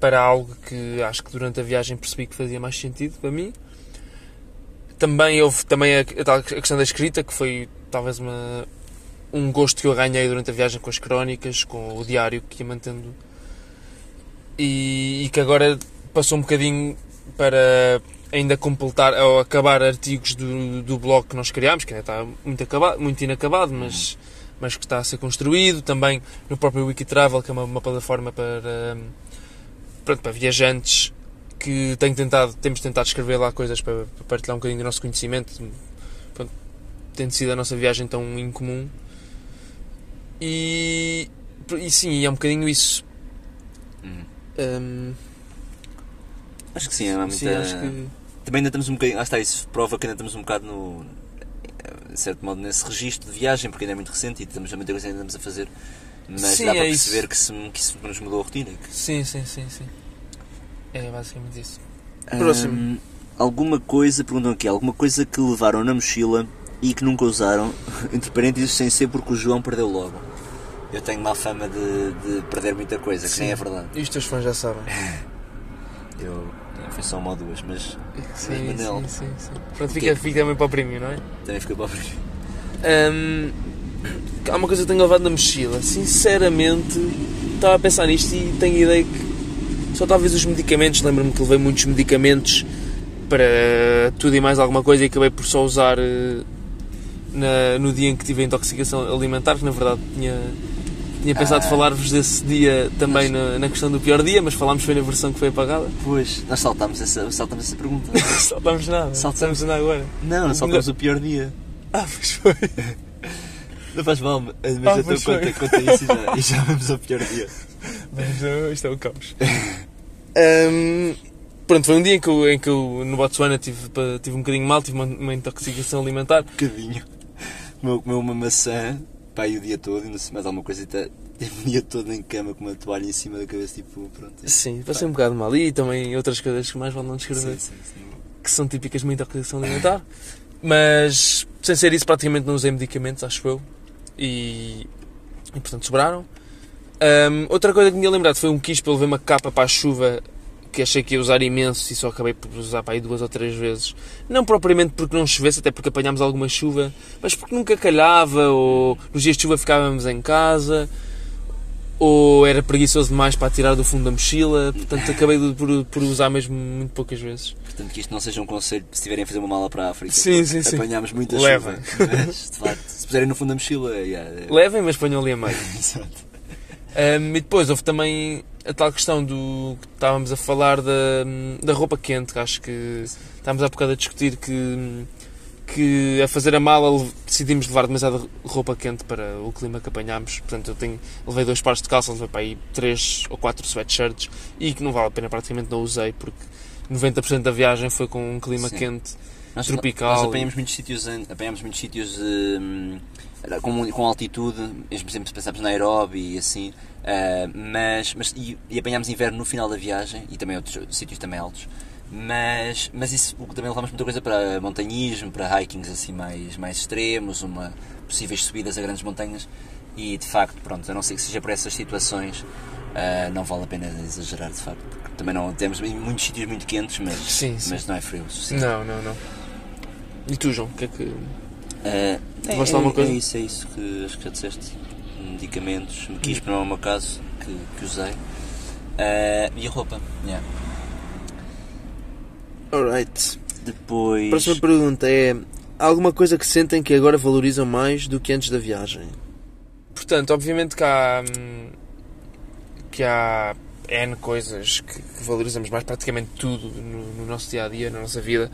para algo que acho que durante a viagem percebi que fazia mais sentido para mim. Também houve também a, a questão da escrita, que foi talvez uma, um gosto que eu ganhei durante a viagem com as crónicas, com o diário que ia mantendo e, e que agora passou um bocadinho para ainda completar ou acabar artigos do, do blog que nós criámos, que ainda está muito, acabado, muito inacabado, mas, mas que está a ser construído. Também no próprio Wikitravel, que é uma, uma plataforma para, pronto, para viajantes que tenho tentado, temos tentado escrever lá coisas para, para partilhar um bocadinho do nosso conhecimento, pronto, tendo sido a nossa viagem tão incomum. E, e sim, é um bocadinho isso. Hum, Acho que sim, é muita... sim, acho que. Também ainda estamos um bocadinho. Ah, está, isso prova que ainda estamos um bocado no. De certo modo, nesse registro de viagem, porque ainda é muito recente e estamos a muita coisa ainda estamos a fazer. Mas Sim, dá para é isso. perceber que, se, que isso nos mudou a rotina. que- Sim, sim, sim, sim. É basicamente isso. Próximo. Hum, alguma coisa, perguntam aqui, alguma coisa que levaram na mochila e que nunca usaram, entre parênteses, sem ser porque o João perdeu logo. Eu tenho má fama de, de perder muita coisa, que nem é verdade. E os teus fãs já sabem. Eu, foi só uma ou duas, mas, Sim, mas Manel sim, sim, sim. Pronto, fica, fica também para o prémio, não é? também fica pobre. Hum, há uma coisa que tenho levado na mochila. Sinceramente, estava a pensar nisto e tenho a ideia que só talvez os medicamentos. Lembro-me que levei muitos medicamentos para tudo e mais alguma coisa e acabei por só usar eh, na- no dia em que tive a intoxicação alimentar, que na verdade tinha, tinha pensado Ah. falar-vos desse dia também na, na questão do pior dia, mas falámos foi na versão que foi apagada. Pois, nós saltámos essa, saltámos essa pergunta. Saltamos nada, saltamos nada agora. Não, não saltamos o pior dia. Ah, pois foi. Não faz mal, mas Ah, então pois conta, conta isso e já, e já vamos ao pior dia. Mas uh, isto é o caos. Hum, pronto, foi um dia em que eu, em que eu no Botswana tive, tive um bocadinho mal, tive uma, uma intoxicação alimentar. Um bocadinho. Comeu uma maçã, pá, e o dia todo, e não sei mais alguma coisa, e tá, teve o dia todo em cama com uma toalha em cima da cabeça, tipo, pronto. Sim, passei um bocado mal. E também outras coisas que mais vale não descrever, Sim, sim, sim. que são típicas de uma intoxicação alimentar. Mas, sem ser isso, praticamente não usei medicamentos, acho eu. E, e portanto, sobraram. Hum, outra coisa que me tinha lembrado foi um quispo, eu levei uma capa para a chuva que achei que ia usar imenso e só acabei por usar para aí duas ou três vezes. Não propriamente porque não chovesse, até porque apanhámos alguma chuva, mas porque nunca calhava, ou nos dias de chuva ficávamos em casa, ou era preguiçoso demais para tirar do fundo da mochila, portanto acabei por, por usar mesmo muito poucas vezes. Portanto, que isto não seja um conselho se tiverem a fazer uma mala para a África. Sim, sim, sim. Apanhámos muita Levem. chuva. Mas, de facto, se puserem no fundo da mochila, yeah, é- Levem, mas ponham ali a meio. Exato. Um, e depois houve também a tal questão do que estávamos a falar da, da roupa quente, que acho que estávamos há bocado a discutir que, que a fazer a mala decidimos levar demasiada roupa quente para o clima que apanhámos. Portanto, eu tenho, levei dois pares de calças, levei para aí três ou quatro sweatshirts e que não vale a pena, praticamente não usei porque 90% da viagem foi com um clima Sim. quente. Nós, tropical Nós apanhamos muitos sítios, apanhamos muitos sítios hum, com, com altitude, mesmo por exemplo, pensámos na Nairobi e assim, ah, mas, mas e, e apanhámos inverno no final da viagem e também outros sítios também altos. Mas, mas isso também levámos muita coisa para montanhismo, para hikings assim mais, mais extremos, uma, possíveis subidas a grandes montanhas e de facto, pronto, a não ser que seja por essas situações, ah, não vale a pena exagerar de facto, porque também não temos muitos sítios muito quentes, mas, Sim, sim. mas não é frio o suficiente. Não, não, não. E tu, João, o que é que. É, é, alguma coisa? é isso, é isso que acho que já disseste. Medicamentos, quis não é o meu caso que, que usei. Eh, e a roupa, yeah. Alright. Depois. A próxima pergunta é: há alguma coisa que sentem que agora valorizam mais do que antes da viagem? Portanto, obviamente que há. hum, que há N coisas que, que valorizamos mais, praticamente tudo no, no nosso dia a dia, na nossa vida.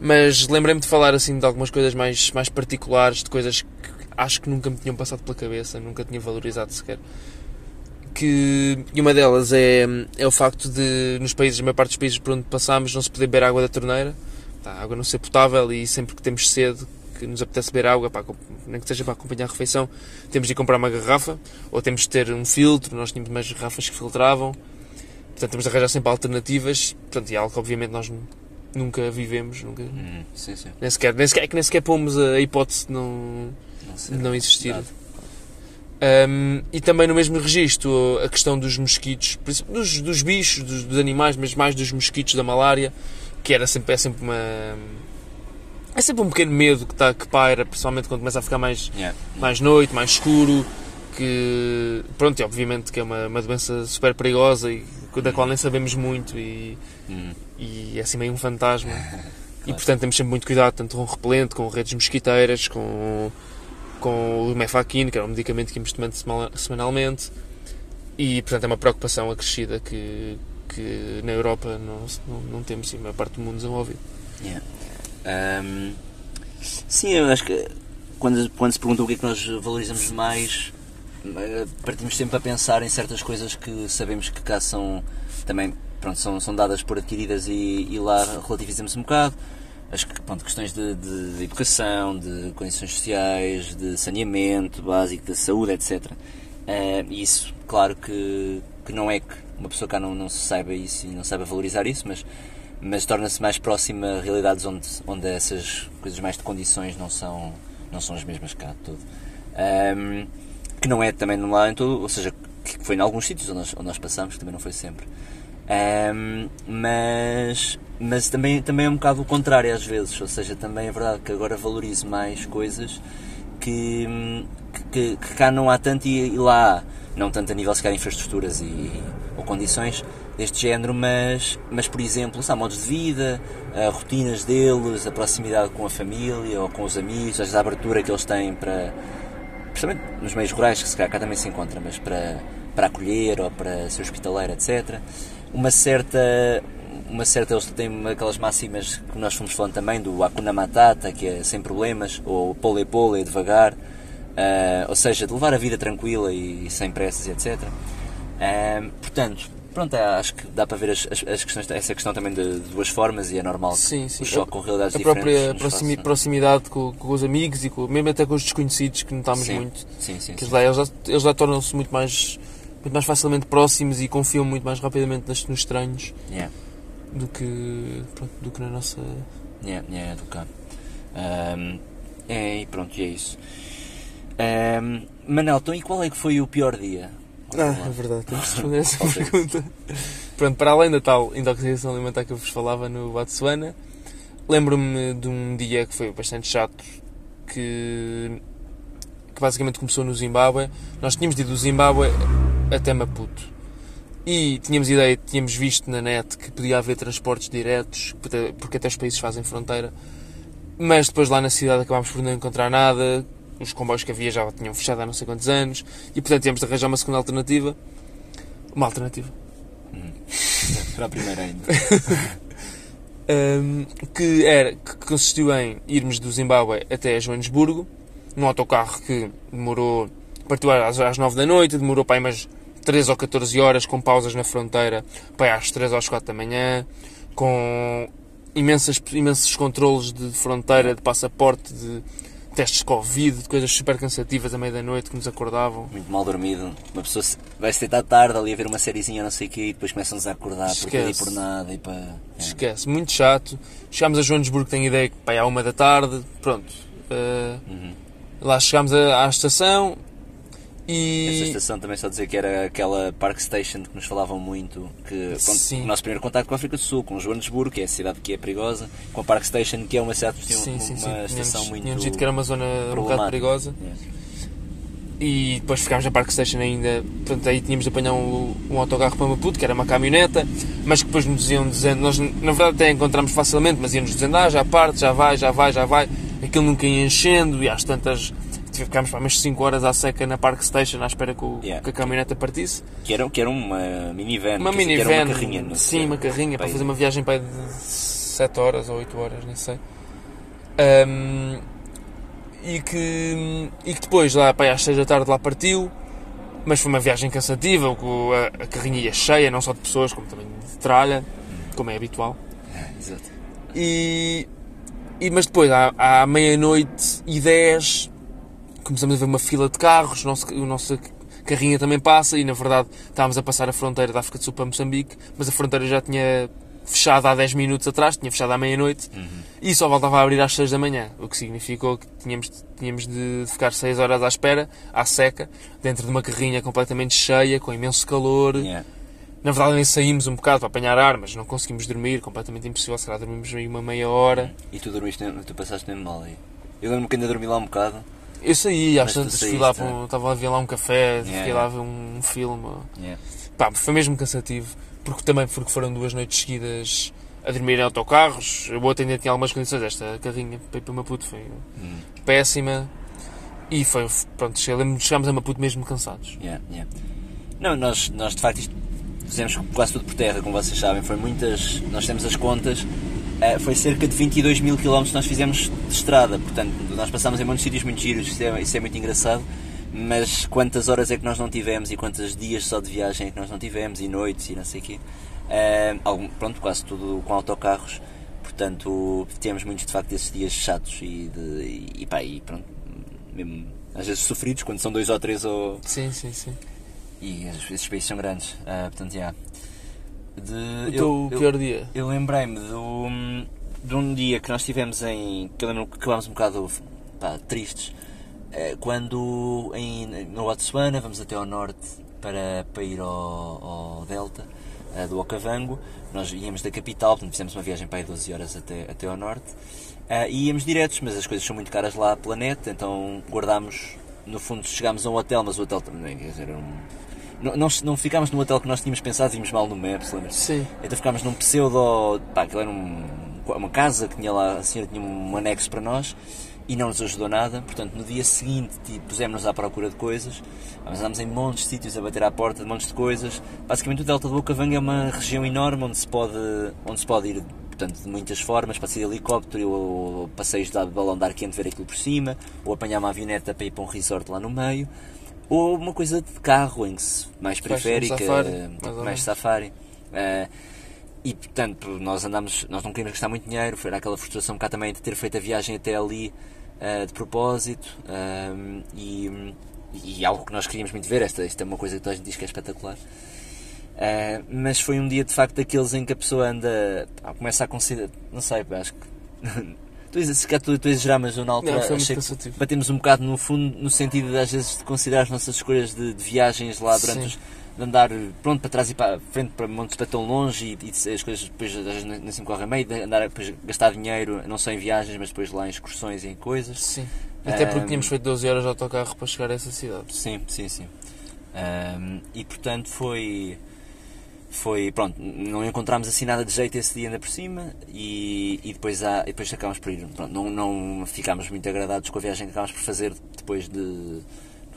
Mas lembrei-me de falar assim de algumas coisas mais, mais particulares, de coisas que acho que nunca me tinham passado pela cabeça, nunca tinha valorizado sequer. Que, e uma delas é, é o facto de, nos países, na maior parte dos países por onde passamos, não se poder beber água da torneira. Tá, a água não ser potável e sempre que temos sede, que nos apetece beber água, pá, nem que seja para acompanhar a refeição, temos de ir comprar uma garrafa, ou temos de ter um filtro, nós tínhamos mais garrafas que filtravam, portanto temos de arranjar sempre alternativas, portanto, e que obviamente nós nunca vivemos, nunca, Hum, sim, sim. nem sequer, nem sequer, é que nem sequer pomos a hipótese de não, Não, não existir. Um, e também no mesmo registro a questão dos mosquitos, dos, dos bichos, dos, dos animais, mas mais dos mosquitos da malária, que era sempre, é sempre uma. É sempre um pequeno medo que, tá, que paira, principalmente quando começa a ficar mais, Yeah. mais noite, mais escuro, que pronto, obviamente que é uma, uma doença super perigosa e da qual nem sabemos muito e, Hum, e é assim meio um fantasma. E portanto temos sempre muito cuidado, tanto com o repelente, com redes mosquiteiras, com, com o Mefaquine, que é um medicamento que íamos tomando semana- semanalmente. E portanto é uma preocupação acrescida que, que na Europa não, não, não temos e a maior parte do mundo desenvolvido. yeah. Ahm, sim, eu acho que quando, quando se pergunta o que é que nós valorizamos mais, partimos sempre a pensar em certas coisas que sabemos que cá são também pronto, são, são dadas por adquiridas e, e lá relativizamos um bocado. Que pronto, questões de, de- de educação, de condições sociais, de saneamento básico, de saúde, etc. Eh, E isso, claro que, que não é que uma pessoa cá não, não se saiba isso e não saiba valorizar isso, mas, mas torna-se mais próxima a realidades onde, onde essas coisas mais de condições não são, não são as mesmas cá de todo. Que não é também não lá em todo, ou seja, que foi em alguns sítios onde nós, onde nós passamos, que também não foi sempre. Ahm, mas mas também, também é um bocado o contrário às vezes, ou seja, também é verdade que agora valorizo mais coisas que, que, que cá não há tanto e, e lá. Não tanto a nível se calhar de infraestruturas e, ou condições deste género, mas, mas por exemplo, sabe, modos de vida, ah, rotinas deles, a proximidade com a família ou com os amigos, a abertura que eles têm para, principalmente nos meios rurais, que se calhar cá também se encontra, mas para, para acolher ou para ser hospitaleiro, etc. Uma certa, uma certa, eles têm aquelas máximas que nós fomos falando também, do Hakuna Matata, que é sem problemas, ou pole pole, devagar, ah, ou seja, de levar a vida tranquila e sem pressas, etc. Ah, portanto, pronto, é, acho que dá para ver as, as, as questões, essa questão também de, de duas formas e é normal Sim, sim. o choque com realidades a diferentes própria proximi- faça- proximidade com, com os amigos e com, mesmo até com os desconhecidos que notamos Sim, muito. sim, sim, Que sim. eles lá, eles lá, eles lá tornam-se muito mais, muito mais facilmente próximos e confiam muito mais rapidamente nas- nos estranhos Yeah. do que, pronto, do que na nossa. Yeah, yeah, do cá. Ahm, é, e pronto, e é isso. Ahm, Manel, então e qual é que foi o pior dia? Ah, é verdade, temos de responder essa pergunta. Pronto, para além da tal intoxicação alimentar que eu vos falava no Botsuana, lembro-me de um dia que foi bastante chato, que, que basicamente começou no Zimbábue. Nós tínhamos ido do Zimbábue até Maputo. E tínhamos ideia, tínhamos visto na net que podia haver transportes diretos, porque até os países fazem fronteira. Mas depois lá na cidade acabámos por não encontrar nada, os comboios que havia já tinham fechado há não sei quantos anos, e portanto tínhamos de arranjar uma segunda alternativa. Uma alternativa. Para a primeira ainda. Ahm, que, era, que consistiu em irmos do Zimbábue até Joanesburgo, num autocarro que demorou, partiu às, às 9 da noite, demorou para aí umas 13 ou 14 horas, com pausas na fronteira, para aí às 3 ou às 4 da manhã, com imensas, imensos controles de fronteira, de passaporte, de testes de Covid, de coisas super cansativas à meia da noite que nos acordavam. Muito mal dormido. Uma pessoa se- vai se deitar tarde ali a ver uma sériezinha, não sei o quê, e depois começam-nos a acordar por tudo e Esquece. por nada e para. É. Esquece, muito chato. Chegámos a Joanesburgo, tenho ideia que pá, é à uma da tarde, pronto. Uh, Uhum. Lá chegámos à, à estação E. estação também só dizer que era aquela Park Station que nos falavam muito, que Sim. o nosso primeiro contacto com a África do Sul, com Joanesburgo, que é a cidade que é perigosa, com a Park Station, que é uma cidade que tem Sim, uma, sim, sim. uma Tínhamos, estação muito tínhamos dito que era uma zona um bocado perigosa. É. E depois ficámos na Park Station ainda. Portanto, aí tínhamos de apanhar um, um autocarro para Maputo, que era uma caminhoneta, mas que depois nos iam dizendo. Nós, na verdade, até encontramos facilmente, mas iam-nos dizendo: ah, já parte, já vai, já vai, já vai. Aquilo nunca ia enchendo e às tantas. Ficámos para umas 5 horas à seca na Park Station à espera que, o- Yeah. que a caminhoneta partisse. Que, era, que era uma minivan, Uma dizer, minivan, era uma carrinha. não sim, uma carrinha para fazer uma viagem para de 7 horas ou 8 horas, nem sei. Ahm, e, que, e que depois, lá para às 6 da tarde, lá partiu. Mas foi uma viagem cansativa, a, a carrinha ia cheia, não só de pessoas, como também de tralha, como é habitual. Exato. E, e mas depois, à, à meia-noite e 10, começamos a ver uma fila de carros, o nosso, o nosso carrinha também passa, e na verdade estávamos a passar a fronteira da África do Sul para Moçambique, mas a fronteira já tinha fechado há 10 minutos atrás, tinha fechado à meia-noite, e só voltava a abrir às 6 da manhã, o que significou que tínhamos, tínhamos de ficar 6 horas à espera, à seca, dentro de uma carrinha completamente cheia, com imenso calor, Yeah. na verdade nem saímos um bocado para apanhar ar, mas não conseguimos dormir, completamente impossível, se calhar dormimos aí uma meia hora. E tu dormiste, tu passaste mesmo mal aí. Eu lembro-me que ainda dormi lá um bocado. Eu saí, às tantas fui lá, saíste, para um, estava a ver lá um café, fiquei Yeah, lá a ver um filme. Yeah. Pá, foi mesmo cansativo, porque também porque foram duas noites seguidas a dormir em autocarros. A outra ainda tinha algumas condições, esta carrinha para Maputo foi Hum. péssima. E foi, pronto, chegámos a Maputo mesmo cansados. Yeah, yeah. Não, nós, nós de facto isto, fizemos quase tudo por terra, como vocês sabem. Foi muitas. Nós temos as contas. Eh, foi cerca de 22 mil quilómetros que nós fizemos de estrada. Portanto, nós passámos em muitos sítios muito giros. Isso é, isso é muito engraçado. Mas quantas horas é que nós não tivemos e quantos dias só de viagem é que nós não tivemos e noites e não sei o quê. Eh, algum- pronto, quase tudo com autocarros. Portanto, temos muitos de facto esses dias chatos e, de, e, pá, e pronto, mesmo às vezes sofridos quando são dois ou três ou, Sim, sim, sim. e es- esses países são grandes, ah, portanto, já. De, O eu- teu eu, pior dia? eu lembrei-me do, de um dia que nós tivemos em. que eu lembro que acabámos um bocado pá, tristes, eh, quando em, no Botsuana vamos até ao norte para, para ir ao, ao Delta eh, do Okavango. Nós íamos da capital, portanto fizemos uma viagem para aí 12 horas até, até ao norte. Ah, e íamos diretos, mas as coisas são muito caras lá pela net, então guardámos. No fundo, chegámos a um hotel, mas o hotel também, quer dizer, era um, não, não, ficámos no hotel que nós tínhamos pensado, vimos mal no Maps, lembra-se? Sim. Então ficámos num pseudo. pá, aquilo era um, uma casa que tinha lá, a senhora tinha um anexo para nós e não nos ajudou nada. Portanto, no dia seguinte tipo, pusemos-nos à procura de coisas, mas andámos em montes de sítios a bater à porta de montes de coisas. Basicamente, o Delta do Ocavanga é uma região enorme onde se pode, onde se pode ir. Portanto, de muitas formas, pode ser de helicóptero ou, ou passeios de balão de ar quente ver aquilo por cima, ou apanhar uma avioneta para ir para um resort lá no meio, ou uma coisa de carro, em que se, mais um periférica, safari, eh, mais mais safari. Eh, e portanto, nós andamos, nós não queríamos gastar muito dinheiro, foi aquela frustração cá também de ter feito a viagem até ali eh, de propósito ehm, e, e algo que nós queríamos muito ver. Esta, esta é uma coisa que toda a gente diz que é espetacular. Eh, mas foi um dia de facto daqueles em que a pessoa anda, pá, começa a considerar, não sei, pá, acho que. Exagerar- se calhar estou a exagerar, mas na altura Não, achei que batemos um bocado no fundo, no sentido de às vezes de considerar as nossas escolhas de, de viagens lá durante Sim. os, de andar pronto para trás e para a frente para montes para tão longe e, e as coisas depois às vezes nem sempre correm bem, de andar depois gastar dinheiro não só em viagens mas depois lá em excursões e em coisas. Sim. Até porque tínhamos feito 12 horas de autocarro para chegar a essa cidade. Sim, sim, sim. Ahm, e portanto foi. Foi. Pronto, não encontramos assim nada de jeito esse dia ainda por cima e, e depois, há, e depois acabámos por ir. Pronto, não, não ficámos muito agradados com a viagem que acabámos por fazer depois de.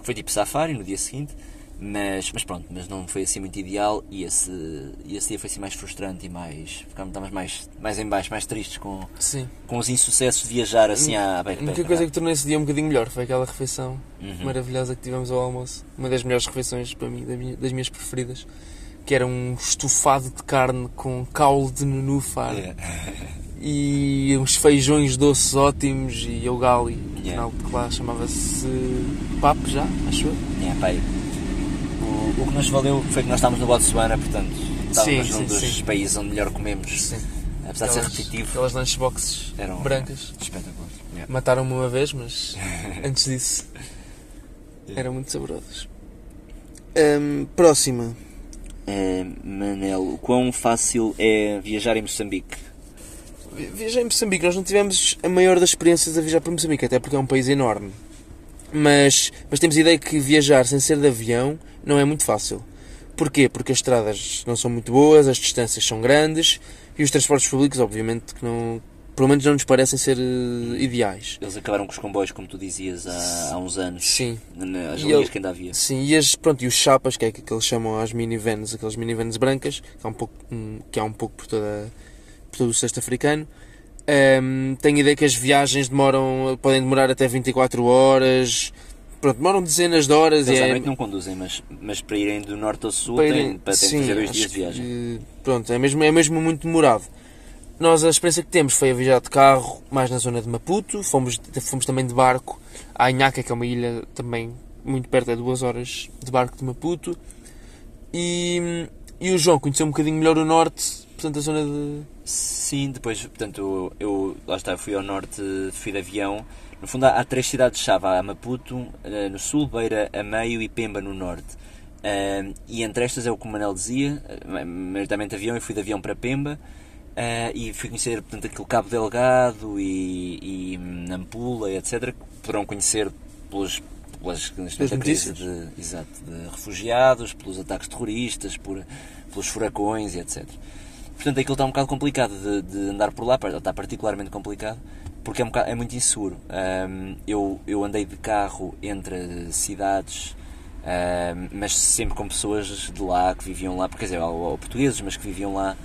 Foi tipo safari no dia seguinte Mas, mas pronto, mas não foi assim muito ideal e esse, e esse dia foi assim mais frustrante e mais. Ficámos mais, mais em baixo, mais tristes com, Sim. com os insucessos de viajar assim à beira A única coisa que tornou esse dia um bocadinho melhor foi aquela refeição Uhum. maravilhosa que tivemos ao almoço. Uma das melhores refeições para mim, das minhas preferidas. Que era um estofado de carne com caule de nenúfar É. e uns feijões doces ótimos e gali. Yeah. Que lá chamava-se papo já, acho eu. É, pá, e o, o que nos valeu foi que nós estávamos no Botsuana, portanto, estávamos Sim, num sim, dos sim. países onde melhor comemos. Sim. Apesar de ser repetitivo, Aquelas lunchboxes eram brancas. espetaculares. Yeah. Mataram-me uma vez, mas antes disso eram muito saborosos. Hum, próxima. Eh, Manel, quão fácil é viajar em Moçambique? Vi- Viajei em Moçambique, nós não tivemos a maior das experiências a viajar para Moçambique, até porque é um país enorme. Mas, mas temos a ideia que viajar sem ser de avião não é muito fácil. Porquê? Porque as estradas não são muito boas, as distâncias são grandes e os transportes públicos, obviamente, que não, pelo menos não nos parecem ser eh, ideais. Eles acabaram com os comboios, como tu dizias, há, há uns anos. Sim. Nas E linhas ele- que ainda havia. Sim, e, as, pronto, e os chapas, que é que eles chamam as minivans, aquelas minivans brancas, que há um pouco, hum, que há um pouco por, toda, por todo o cesto africano. Hum, tenho a ideia que as viagens demoram, podem demorar até 24 horas, pronto, demoram dezenas de horas. Eles é, não conduzem, mas, mas para irem do norte ao sul para irem- para têm sim, que fazer dois dias de viagem. que, pronto, é mesmo, é mesmo muito demorado. Nós a experiência que temos foi a viajar de carro mais na zona de Maputo, fomos, fomos também de barco a Inhaca, que é uma ilha também muito perto, é duas horas de barco de Maputo. E, e o João conheceu um bocadinho melhor o norte, portanto a zona de... Sim, depois, portanto, eu lá está, fui ao norte, fui de avião. No fundo, há, há três cidades-chave: há Maputo eh, no sul, Beira a meio e Pemba no norte. Ah, e entre estas é o que o Manel dizia, eh, maioritariamente avião, eu fui de avião para Pemba. Ah, e fui conhecer portanto, aquele Cabo Delgado e, e Nampula, etc. Que poderão conhecer pelos, pelas, Pelas notícias. de, exato, de refugiados, pelos ataques terroristas, por, pelos furacões e etc. Portanto, aquilo está um bocado complicado de, de andar por lá, está particularmente complicado, porque é, um bocado- é muito inseguro. Ahm, eu, eu andei de carro entre cidades, ahm, mas sempre com pessoas de lá que viviam lá, porque, quer dizer, ou, ou portugueses, mas que viviam lá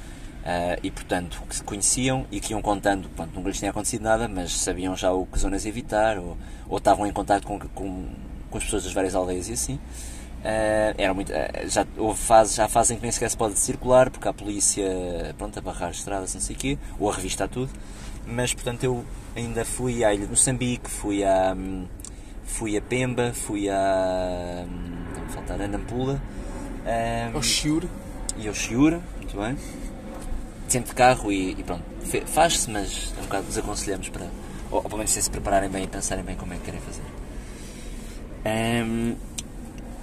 ah, e, portanto, que se conheciam e que iam contando, pronto, nunca lhes tinha acontecido nada, mas sabiam já o que zonas evitar, ou, ou estavam em contato com, com, com as pessoas das várias aldeias e assim. Ah, era muito, ah, já houve fases, já fazem que nem sequer se pode circular porque a polícia pronto, a barrar as estradas, não sei o quê, ou a revistar tudo. Mas portanto eu ainda fui à ilha de Moçambique, fui a, hum, fui a Pemba, fui a. hum, não me faltar a Nampula hum, ao Chiure. e ao Chiura, muito bem. De carro e, e pronto, faz-se, mas é um bocado desaconselhamos para. Ou, ou pelo menos sem se prepararem bem e pensarem bem como é que querem fazer. Hum,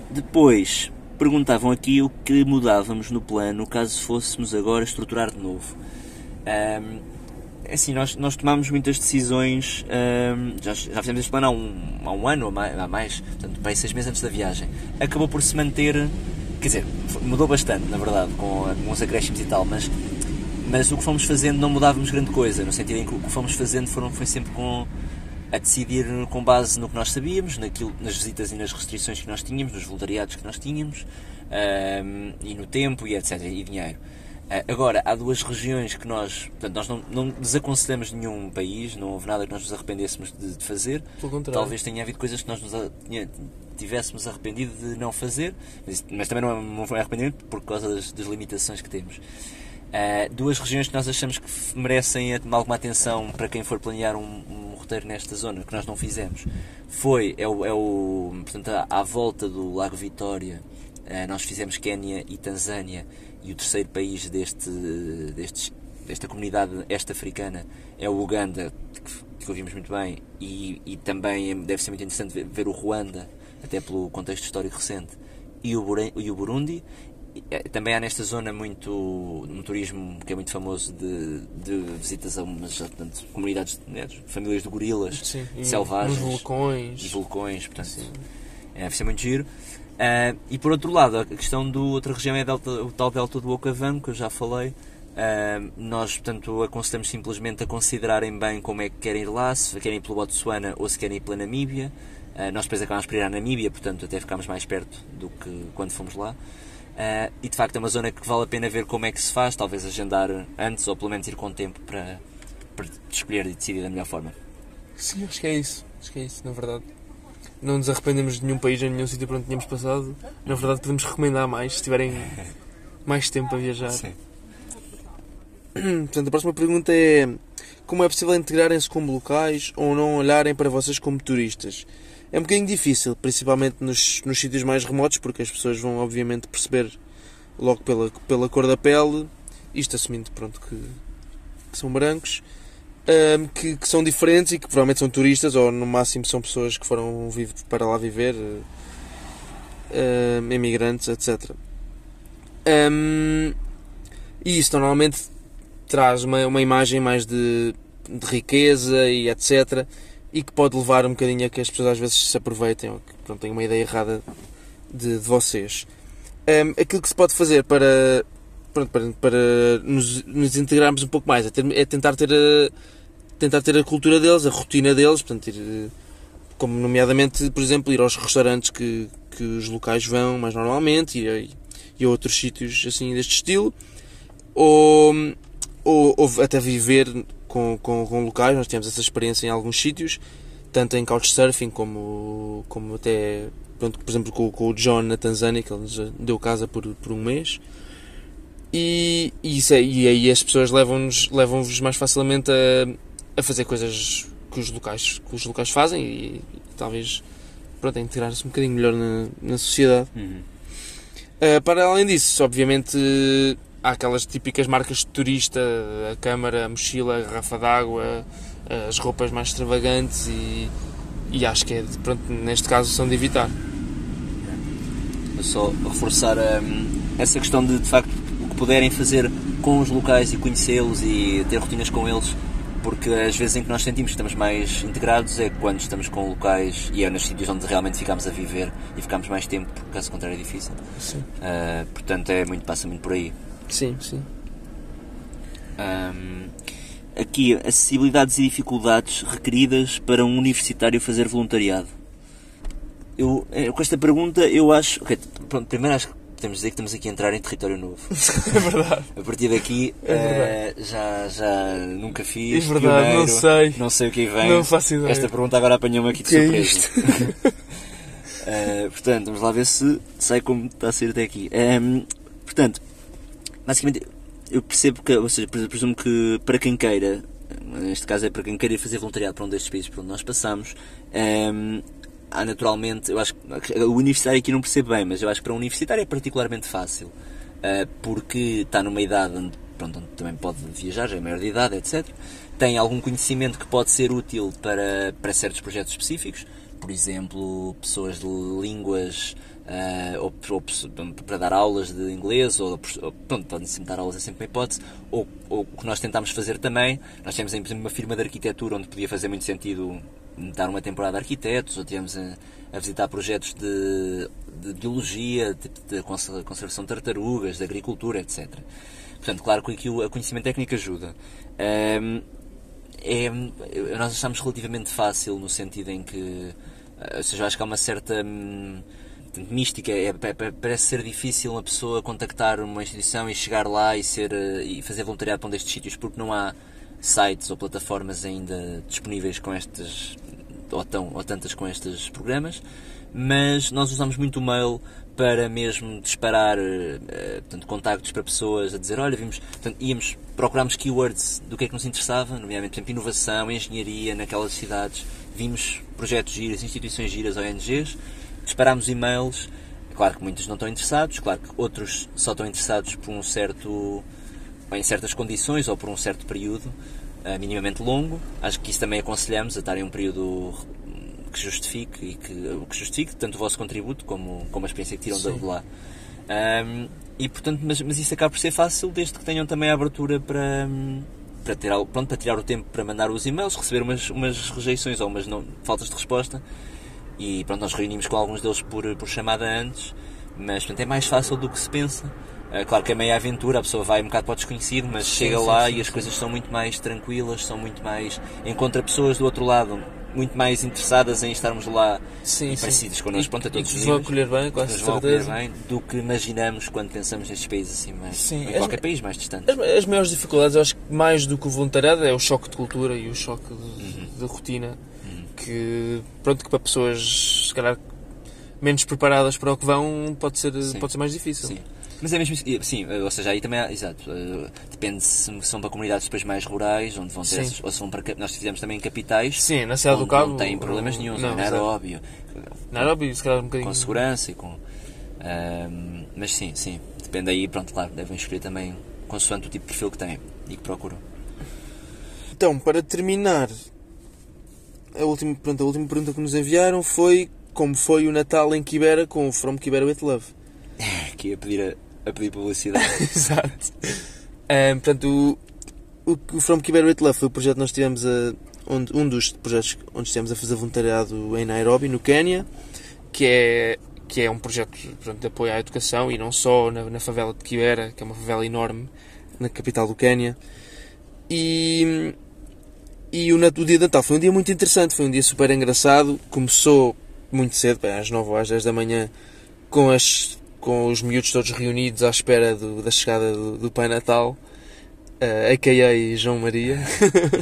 depois, perguntavam aqui o que mudávamos no plano caso fôssemos agora estruturar de novo. Hum, é assim, nós, nós tomámos muitas decisões, hum, já, já fizemos este plano há um, há um ano, há mais, há mais portanto, bem seis meses antes da viagem. Acabou por se manter, quer dizer, mudou bastante, na verdade, com, os acréscimos e tal, mas, mas o que fomos fazendo não mudávamos grande coisa, no sentido em que o que fomos fazendo foram, foi sempre com, a decidir com base no que nós sabíamos, naquilo, nas visitas e nas restrições que nós tínhamos, nos voluntariados que nós tínhamos, hum, e no tempo e etc. e dinheiro. Ah, agora, há duas regiões que nós, portanto, nós não, não desaconselhamos nenhum país, não houve nada que nós nos arrependêssemos de, de fazer. Pelo contrário. Talvez tenha havido coisas que nós nos a- tinha- tivéssemos arrependido de não fazer, mas, mas também não, é- arrependimento por causa das, das limitações que temos. Ah, duas regiões que nós achamos que merecem alguma atenção para quem for planear um, um roteiro nesta zona, que nós não fizemos. Foi, é o, é o portanto, à, volta do Lago Vitória, ah, nós fizemos Quénia e Tanzânia, e o terceiro país deste, destes, desta comunidade este-africana é o Uganda, que, que ouvimos muito bem, e, e também deve ser muito interessante ver, ver o Ruanda, até pelo contexto histórico recente, e o Burundi. Eh, Também há nesta zona muito um turismo que é muito famoso de, de visitas a umas portanto, comunidades, né, famílias de gorilas Sim, selvagens Nos vulcões. e vulcões, portanto, é, deve ser muito giro. Ah, e por outro lado, a questão do outra região é delta, o tal delta do Okavango, que eu já falei. Ah, nós, portanto, aconselhamos simplesmente a considerarem bem como é que querem ir lá, se querem ir pelo Botsuana ou se querem ir pela Namíbia. Uh, nós depois acabámos por ir à Namíbia, portanto até ficámos mais perto do que quando fomos lá. Uh, e de facto é uma zona que vale a pena ver como é que se faz, talvez agendar antes ou pelo menos ir com tempo para, para escolher e decidir da melhor forma. Sim, acho que é isso. Acho que é isso, na verdade. Não nos arrependemos de nenhum país, nem nenhum sítio para onde tínhamos passado. Na verdade, podemos recomendar mais se tiverem mais tempo a viajar. Sim. Portanto, a próxima pergunta é: Como é possível integrarem-se como locais ou não olharem para vocês como turistas? É um bocadinho difícil, principalmente nos, nos sítios mais remotos, porque as pessoas vão, obviamente, perceber logo pela, pela cor da pele, isto assumindo pronto, que, que são brancos, ahm, que, que são diferentes e que provavelmente são turistas ou no máximo são pessoas que foram para lá viver, ahm, imigrantes, etc. Ahm, e isso normalmente traz uma, uma imagem mais de, de riqueza e etc. E que pode levar um bocadinho a que as pessoas às vezes se aproveitem ou que pronto, tenham uma ideia errada de, de vocês. Ahm, aquilo que se pode fazer para, pronto, para, para nos, nos integrarmos um pouco mais é, ter- é tentar, ter a, tentar ter a cultura deles, a rotina deles, portanto, ir, eh, como nomeadamente, por exemplo, ir aos restaurantes que, que os locais vão mais normalmente e, e a outros sítios assim deste estilo ou, ou, ou até viver com, com, com locais. Nós tivemos essa experiência em alguns sítios, tanto em couchsurfing como, como até, pronto, por exemplo, com, com o John na Tanzânia, que ele nos deu casa por, por um mês. E, e, isso é, e aí as pessoas levam-nos levam-vos mais facilmente a, a fazer coisas que os locais, que os locais fazem e, e talvez pronto, a integrar-se um bocadinho melhor na, na sociedade. Uhum. Uh, para além disso, obviamente, há aquelas típicas marcas de turista, a câmara, a mochila, a garrafa d'água, as roupas mais extravagantes e, e acho que é, pronto, neste caso são de evitar. Só reforçar hum, essa questão de, de facto, o que puderem fazer com os locais e conhecê-los e ter rotinas com eles, porque as vezes em que nós sentimos que estamos mais integrados é quando estamos com locais e é nos sítios onde realmente ficamos a viver e ficamos mais tempo, porque caso contrário é difícil. Sim, Ah, portanto, é muito, passa muito por aí. Sim. sim. Hum, aqui, acessibilidades e dificuldades requeridas para um universitário fazer voluntariado. Eu, eh, com esta pergunta, eu acho. ok, pronto, primeiro acho que podemos dizer que estamos aqui a entrar em território novo. É verdade. A partir daqui, É eh, já, já nunca fiz. É verdade, não pioneiro, sei. Não sei o que vem. Não faço ideia. Esta pergunta agora apanhou-me aqui de Que é surpresa. Eh, portanto, vamos lá ver se sai como está a ser até aqui. Ehm, portanto, basicamente, eu percebo que, ou seja, presumo que para quem queira, neste caso é para quem queira ir fazer voluntariado para um destes países por onde nós passamos, ehm, há naturalmente, eu acho que o universitário aqui não percebo bem, mas eu acho que para um universitário é particularmente fácil, eh, porque está numa idade onde, pronto, onde também pode viajar, já é maior de idade, etc. Tem algum conhecimento que pode ser útil para, para certos projetos específicos, por exemplo, pessoas de línguas ah, ou, ou para dar aulas de inglês, ou, ou pronto, podem dar aulas, é sempre uma hipótese, ou, o que nós tentámos fazer também, nós temos, por exemplo, uma firma de arquitetura onde podia fazer muito sentido dar uma temporada de arquitetos, ou tivemos a, a visitar projetos de, de biologia, de, de conser- conservação de tartarugas, de agricultura, etc. Portanto, claro que o conhecimento técnico ajuda. Ahm, é, nós achamos relativamente fácil no sentido em que, ou seja, acho que há uma certa hum, mística, é, pa- pa- parece ser difícil uma pessoa contactar uma instituição e chegar lá e, ser, eh, e fazer voluntariado para um destes sítios porque não há sites ou plataformas ainda disponíveis com estas ou, tão, ou tantas com estes programas, mas nós usamos muito o mail para mesmo disparar eh, eh, portanto, contactos para pessoas a dizer, olha, vimos, portanto, íamos, procurámos keywords do que é que nos interessava, nomeadamente, por exemplo, inovação, engenharia naquelas cidades, vimos projetos giras, instituições giras, ONGs, disparámos e-mails, claro que muitos não estão interessados, claro que outros só estão interessados por um certo, em certas condições ou por um certo período, eh, minimamente longo, acho que isso também aconselhamos a estar em um período que justifique e que, que justifique tanto o vosso contributo como, como a experiência que tiram de de lá. Ahm, e portanto, mas, mas isso acaba por ser fácil desde que tenham também a abertura para, para, ter, pronto, para tirar o tempo para mandar os e-mails, receber umas, umas rejeições ou umas não, faltas de resposta. E pronto, nós reunimos com alguns deles por, por chamada antes, mas portanto, é mais fácil do que se pensa. Ah, claro que é meia aventura, a pessoa vai um bocado para o desconhecido, mas chega sim, lá sim, e as coisas são muito mais tranquilas, são muito mais. encontra pessoas do outro lado muito mais interessadas em estarmos lá Sim, e sim. parecidas connosco, E- pronto, a e todos que nos vão acolher bem, essa nos vão acolher certeza. bem, do que imaginamos quando pensamos nestes países assim mais. Sim, em qualquer país mais distante. As, as maiores dificuldades, eu acho que mais do que o voluntariado, é o choque de cultura e o choque de, Uhum. de rotina. Que, pronto, que para pessoas, se calhar, menos preparadas para o que vão, pode ser, Sim. pode ser mais difícil. Sim. Mas é mesmo Sim, ou seja, aí também há, exato. eh, Depende se são para comunidades depois mais rurais, onde vão ter Sim. ou se vão para. Nós fizemos também em capitais. Sim, na cidade do Cabo. Não têm problemas nenhum, não, em Nairobi, Nairobi, se calhar um bocadinho. com segurança e com. ahm, mas sim, sim. Depende aí, pronto, claro, devem escolher também consoante o tipo de perfil que têm e que procuram. Então, para terminar, a última, pronto, a última pergunta que nos enviaram foi como foi o Natal em Quibera com o From Quibera with Love. Aqui a pedir, a, a pedir publicidade. Exato. Ahm, portanto, o, o, From Quibera with Love foi o projeto que nós tivemos a, onde, um dos projetos onde estivemos a fazer voluntariado em Nairobi, no Quénia, que é, que é um projeto portanto, de apoio à educação e não só na, na favela de Quibera, que é uma favela enorme na capital do Quénia. E, e o, o dia de Natal foi um dia muito interessante, foi um dia super engraçado. Começou muito cedo, bem, às 9 ou às 10 da manhã, com, as, com os miúdos todos reunidos à espera do- da chegada do, do Pai Natal, uh, a.k.a. João Maria.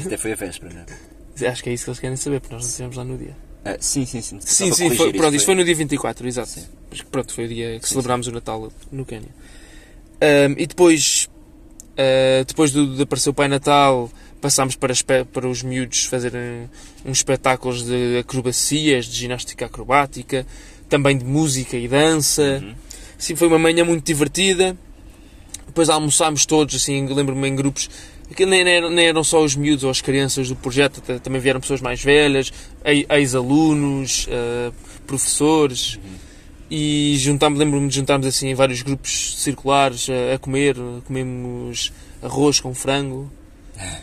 Até foi a véspera, não é? Acho que é isso que eles querem saber, porque nós não estivemos lá no dia. Ah, sim, sim, sim. Sim, sim, foi, isto pronto, isso foi no dia 24, exato. Sim. Pronto, foi o dia que Sim, celebrámos o Natal no Quénia. Um, e depois, uh, depois do, de aparecer o Pai Natal, passámos para, para os miúdos fazerem uns espetáculos de acrobacias, de ginástica acrobática, também de música e dança. Uhum. Sim, foi uma manhã muito divertida. Depois almoçámos todos, assim, lembro-me em grupos. Que nem, nem eram, só os miúdos ou as crianças do projeto, também vieram pessoas mais velhas, ex-alunos, eh, professores. E juntámos, lembro-me de juntarmos assim em vários grupos circulares a, a comer. Comemos arroz com frango,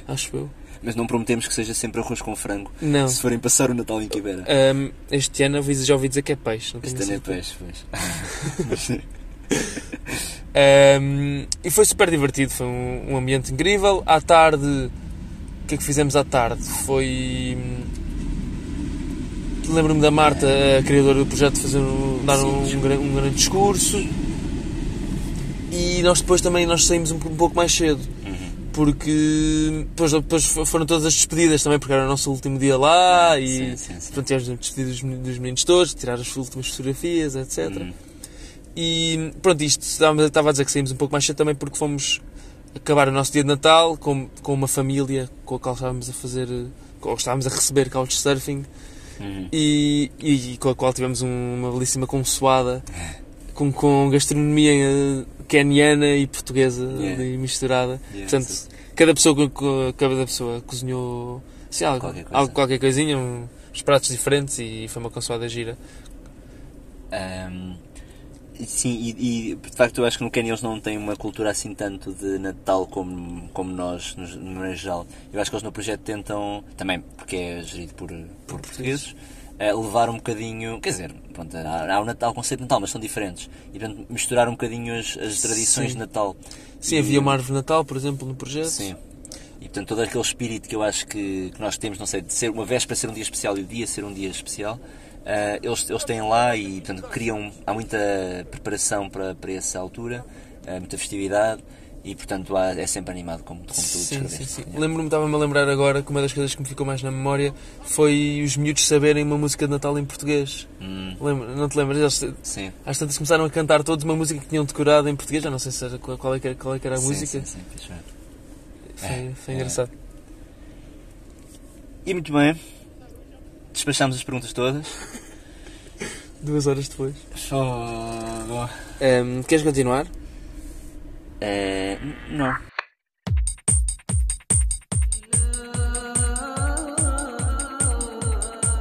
acho eu. Mas não prometemos que seja sempre arroz com frango. Não. Se forem passar o Natal em Quibera. Ahm, este ano já ouvi dizer que é peixe. Não Este ano é peixe, pois. Um, e foi super divertido, foi um, um ambiente incrível. À tarde, o que é que fizemos à tarde? Foi. hum, Lembro-me da Marta, a criadora do projeto, fazer um, dar um, um gran- um grande discurso. E nós depois também nós saímos um, um pouco mais cedo. Porque depois, depois foram todas as despedidas também, porque era o nosso último dia lá e Sim, sim, sim. portanto tivemos de despedir dos meni- dos meninos todos, tirar as últimas fotografias, etc. Uhum. E pronto, isto estava a dizer que saímos um pouco mais cedo também porque fomos acabar o nosso dia de Natal com, com uma família com a qual estávamos a fazer, ou estávamos a receber couchsurfing Uhum. e, e com a qual tivemos um- uma belíssima consoada com, com gastronomia queniana e portuguesa Yeah. ali misturada. Yeah, Portanto, sim. cada pessoa, cada pessoa cozinhou assim, algo, Qualquer coisa. algo, qualquer coisinha, um- uns pratos diferentes e foi uma consoada gira. Ahm, sim, e, e, de facto eu acho que no Quênia eles não têm uma cultura assim tanto de Natal como, como nós, no, no geral. Eu acho que eles no projeto tentam, também porque é gerido por, por portugueses, levar um bocadinho, quer dizer, pronto, há, há o Natal, o conceito de Natal, mas são diferentes. E portanto, misturar um bocadinho as, as tradições Sim. de Natal. Sim, E- havia uma árvore de Natal, por exemplo, no projeto. Sim. E portanto todo aquele espírito que eu acho que, que nós temos, não sei, de ser uma véspera ser um dia especial e o dia ser um dia especial, eh, eles, eles têm lá e portanto criam, há muita preparação para, para essa altura, eh, muita festividade e portanto há- é sempre animado como, como tu Sim, descreveste. sim, sim. Lembro-me, estava-me a lembrar agora que uma das coisas que me ficou mais na memória foi os miúdos saberem uma música de Natal em português. Hum, Lembra, não te lembras? Eles, sim. às tantas começaram a cantar todos uma música que tinham decorado em português, já não sei se era, qual, é que era, qual é que era a Sim, música. Sim, sim, fixe ver. Foi, foi É. engraçado. E muito bem, despachámos as perguntas todas. Duas horas depois. Oh, Ehm, queres continuar? Eh, não.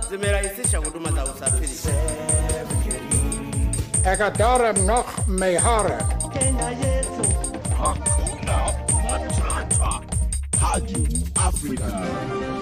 zimerahisisha huduma za usafiri. Ekadara noch mehara. Hakuna Matata. Haji Africa.